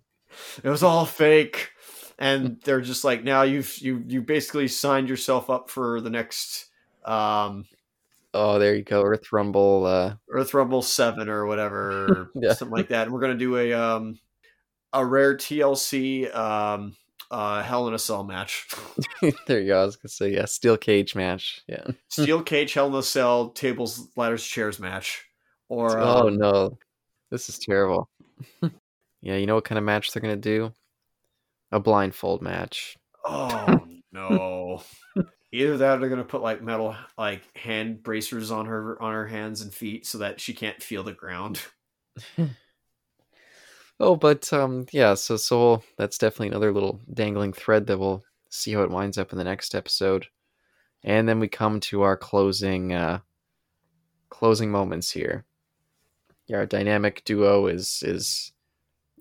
it was all fake. and they're just like now you've you you basically signed yourself up for the next um Oh, there you go. Earth Rumble. Uh, Earth Rumble seven or whatever, Yeah. something like that. And we're gonna do a um a rare TLC um uh Hell in a Cell match. there you go. I was gonna say yeah, steel cage match. Yeah. Steel cage Hell in a Cell tables ladders chairs match. Or oh um, no, this is terrible. Yeah, you know what kind of match they're gonna do? A blindfold match. Oh no. Either that or they're gonna put like metal like hand bracers on her on her hands and feet so that she can't feel the ground. Oh, but um, yeah. So so that's definitely another little dangling thread that we'll see how it winds up in the next episode, and then we come to our closing uh, closing moments here. Yeah, our dynamic duo is is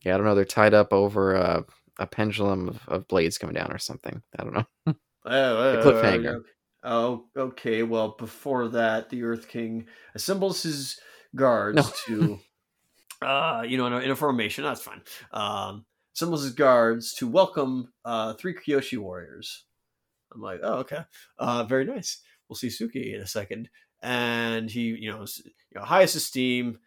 yeah. I don't know. They're tied up over a, a pendulum of, of blades coming down or something. I don't know. Uh, cliffhanger. Oh, okay. Well, before that, the Earth King assembles his guards No. to, uh, you know, in a, in a formation. That's fine. Um, assembles his guards to welcome uh, three Kyoshi warriors. I'm like, oh, okay, uh, very nice. We'll see Suki in a second, and he, you know, you know, highest esteem.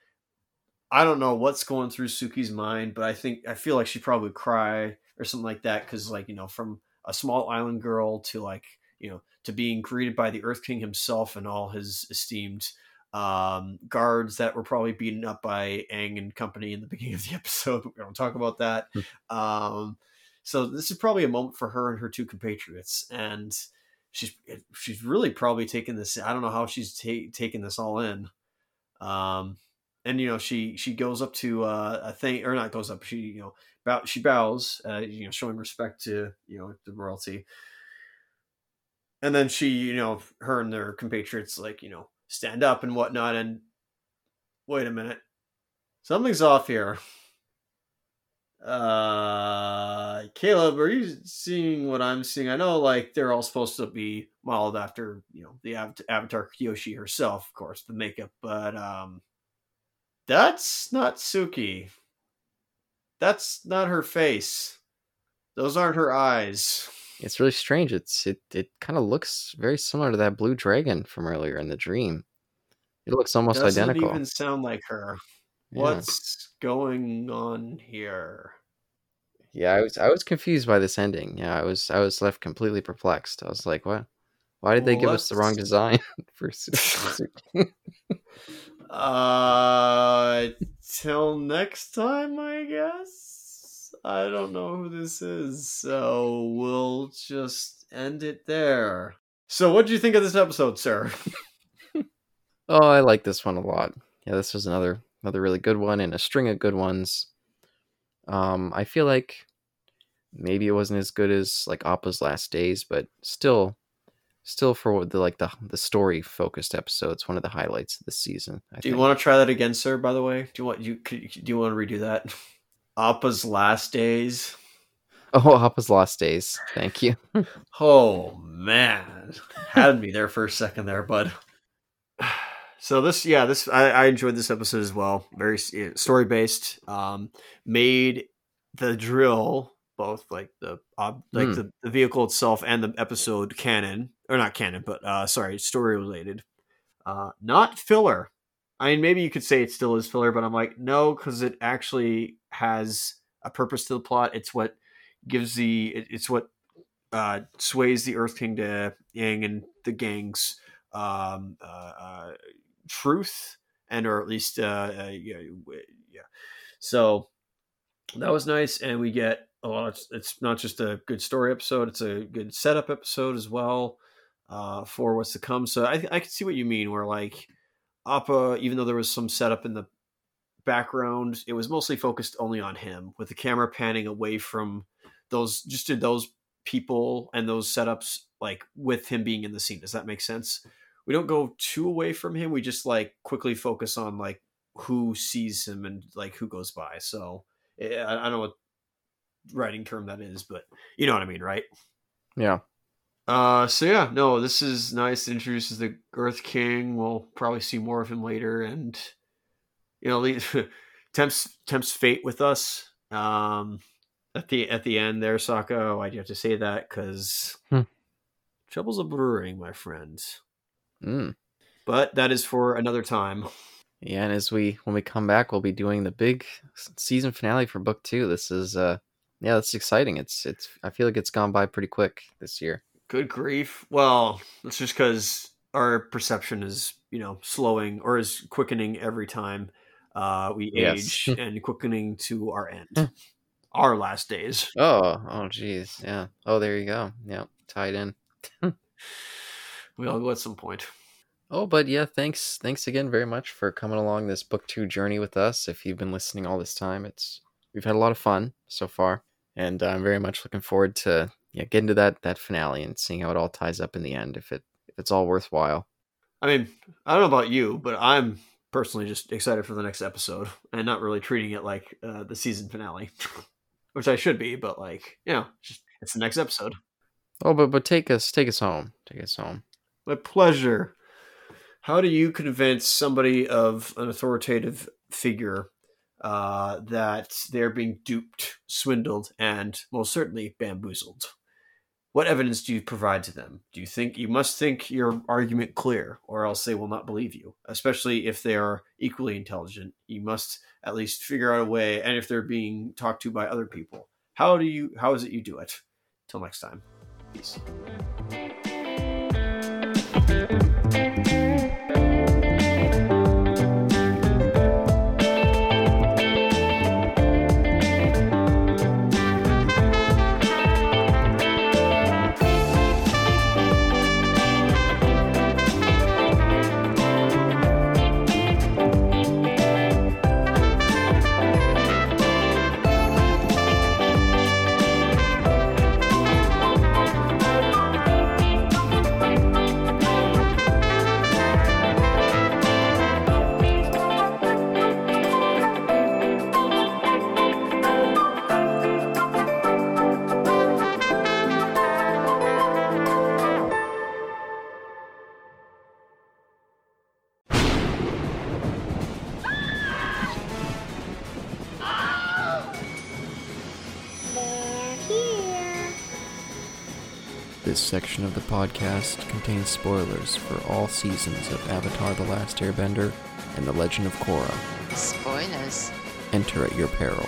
I don't know what's going through Suki's mind, but I think I feel like she'd probably cry or something like that because, like, you know, from a small island girl to like you know to being greeted by the Earth King himself and all his esteemed um, guards that were probably beaten up by Aang and company in the beginning of the episode. We don't talk about that. um, so this is probably a moment for her and her two compatriots, and she's she's really probably taking this. I don't know how she's ta- taking this all in. Um, and you know she she goes up to uh, a thing or not goes up. She you know bow, she bows, uh, you know, showing respect to you know the royalty. And then she, you know, her and their compatriots, like you know, stand up and whatnot. And wait a minute, something's off here. Uh, Caleb, are you seeing what I'm seeing? I know, like they're all supposed to be modeled after you know the Avatar Kyoshi herself, of course, the makeup, but um, that's not Suki. That's not her face. Those aren't her eyes. It's really strange. It's it it kind of looks very similar to that blue dragon from earlier in the dream. It looks almost identical. It Doesn't even sound like her. Yeah. What's going on here? Yeah, I was I was confused by this ending. Yeah, I was I was left completely perplexed. I was like, what? Why did they give us the wrong design for Su- Su- Uh, till next time, I guess. I don't know who this is, so we'll just end it there. So, what do you think of this episode, sir? Oh, I like this one a lot. Yeah, this was another another really good one and a string of good ones. Um, I feel like maybe it wasn't as good as like Appa's Last Days, but still, still for the like the the story focused episodes, one of the highlights of the season. I Do you want to try that again, sir? By the way, do you want you could, do you want to redo that? Appa's last days. Oh, Appa's last Days. Thank you. Oh man, had me there for a second there, bud. So this, yeah, this I, I enjoyed this episode as well. Very story based. Um, made the drill both like the ob, like Hmm. the, the vehicle itself and the episode canon or not canon, but uh, sorry, story related. Uh, not filler. I mean, maybe you could say it still is filler, but I'm like, no, because it actually has a purpose to the plot. It's what gives the it, it's what uh, sways the Earth King to Aang and the gang's um, uh, uh, truth, and or at least uh, uh, yeah, yeah. So that was nice, and we get a lot. It's not just a good story episode; it's a good setup episode as well uh, for what's to come. So I I can see what you mean. Where like Appa, even though there was some setup in the background, it was mostly focused only on him, with the camera panning away from those just to those people and those setups like with him being in the scene does that make sense we don't go too away from him we just like quickly focus on like who sees him and like who goes by so eh, i, I don't know what writing term that is but you know what i mean right Yeah. Uh so yeah no this is nice it introduces the earth king we'll probably see more of him later and you know tempts tempts fate with us um at the at the end there, Sokka. Why'd you have to say that? Because Hmm. troubles are brewing, my friend. Mm. But that is for another time. Yeah, and as we when we come back, we'll be doing the big season finale for book two. This is uh, yeah, that's exciting. It's it's. I feel like it's gone by pretty quick this year. Good grief. Well, that's just because our perception is, you know, slowing or is quickening every time uh, we Yes. age and quickening to our end, our last days. Oh, oh, geez, yeah. Oh, there you go. Yeah, tied in. We all go at some point. Oh, but yeah, thanks, thanks again very much for coming along this book two journey with us. If you've been listening all this time, it's we've had a lot of fun so far, and I'm very much looking forward to yeah get into that that finale and seeing how it all ties up in the end. If it if it's all worthwhile. I mean, I don't know about you, but I'm personally just excited for the next episode and not really treating it like uh, the season finale, which I should be, but like, you know, just, it's the next episode. Oh, but but take us take us home. Take us home. My pleasure. How do you convince somebody of an authoritative figure uh, that they're being duped, swindled, and most certainly bamboozled? What evidence do you provide to them? Do you think you must think your argument clear, or else they will not believe you? Especially if they are equally intelligent, you must at least figure out a way. And if they're being talked to by other people, how do you? How is it you do it? Till next time, peace. Section of the podcast contains spoilers for all seasons of Avatar: The Last Airbender and The Legend of Korra. Spoilers. Enter at your peril.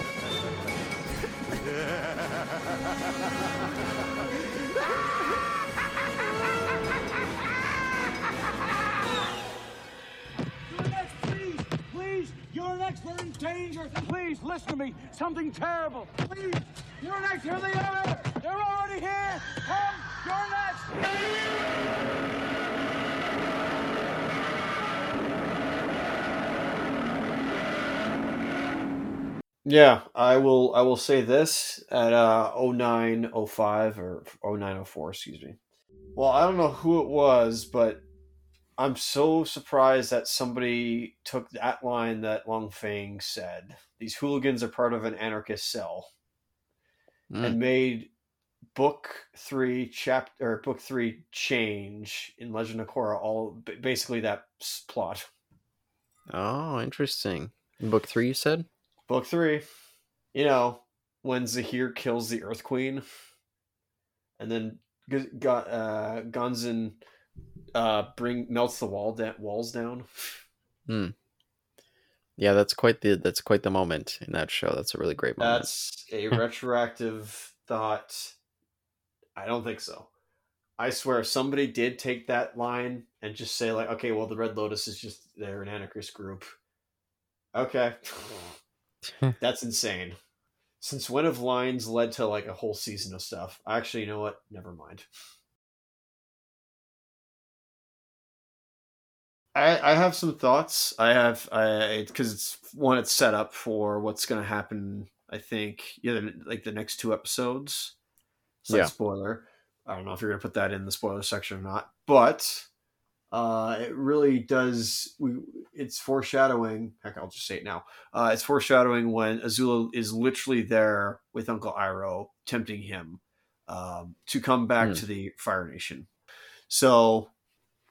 Please! Please! You're next! We're in danger! Please, listen to me! Something terrible! Please! You're next! Here they are! They're already here! Come! You're next! Yeah, I will. I will say this at uh 0905 or 0904, excuse me. Well, I don't know who it was, but I'm so surprised that somebody took that line that Long Feng said. These hooligans are part of an anarchist cell, Mm. and made book three chapter or book three change in Legend of Korra all basically that plot. Oh, interesting. In book three, you said? Book three, you know, when Zaheer kills the Earth Queen, and then G- G- uh, Ghazan uh, bring melts the wall da- walls down. Hmm. Yeah, that's quite the that's quite the moment in that show. That's a really great moment. That's a retroactive thought. I don't think so. I swear, if somebody did take that line and just say like, okay, well, the Red Lotus is just they're an anarchist group. Okay, Hmm. that's insane. Since when have lines led to like a whole season of stuff? Actually, you know what? Never mind. I, I have some thoughts. I have I because it's one. It's set up for what's going to happen. I think yeah, like the next two episodes. Yeah. spoiler. I don't know if you're going to put that in the spoiler section or not, but uh, it really does. We it's foreshadowing. Heck, I'll just say it now. Uh, it's foreshadowing when Azula is literally there with Uncle Iroh, tempting him um, to come back Hmm. to the Fire Nation. So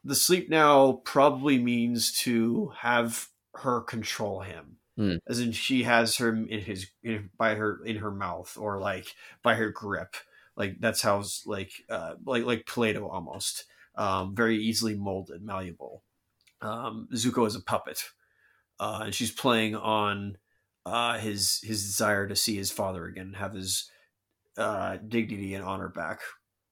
the sleep now probably means to have her control him. Hmm. as in she has her in his in, by her in her mouth or like by her grip. Like that's how like uh, like like Play-Doh almost, um, very easily molded, malleable. Um, Zuko is a puppet, uh, and she's playing on uh, his his desire to see his father again, have his uh, dignity and honor back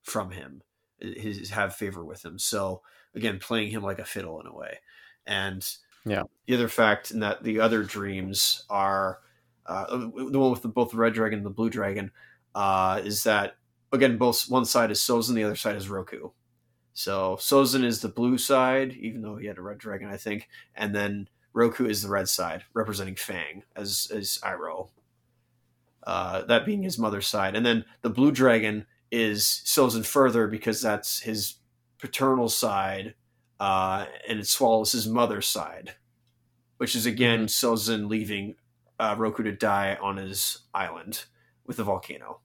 from him, his have favor with him. So again, playing him like a fiddle in a way, and Yeah. the other fact in that the other dreams are uh, the one with the, both the red dragon and the blue dragon uh, is that again both one side is Sozin, the other side is Roku. So Sozin is the blue side, even though he had a red dragon, I think, and then Roku is the red side, representing Fang as as Iroh. Uh, that being his mother's side, and then the blue dragon is Sozin further because that's his paternal side, uh, and it swallows his mother's side, which is again Sozin leaving uh, Roku to die on his island with the volcano.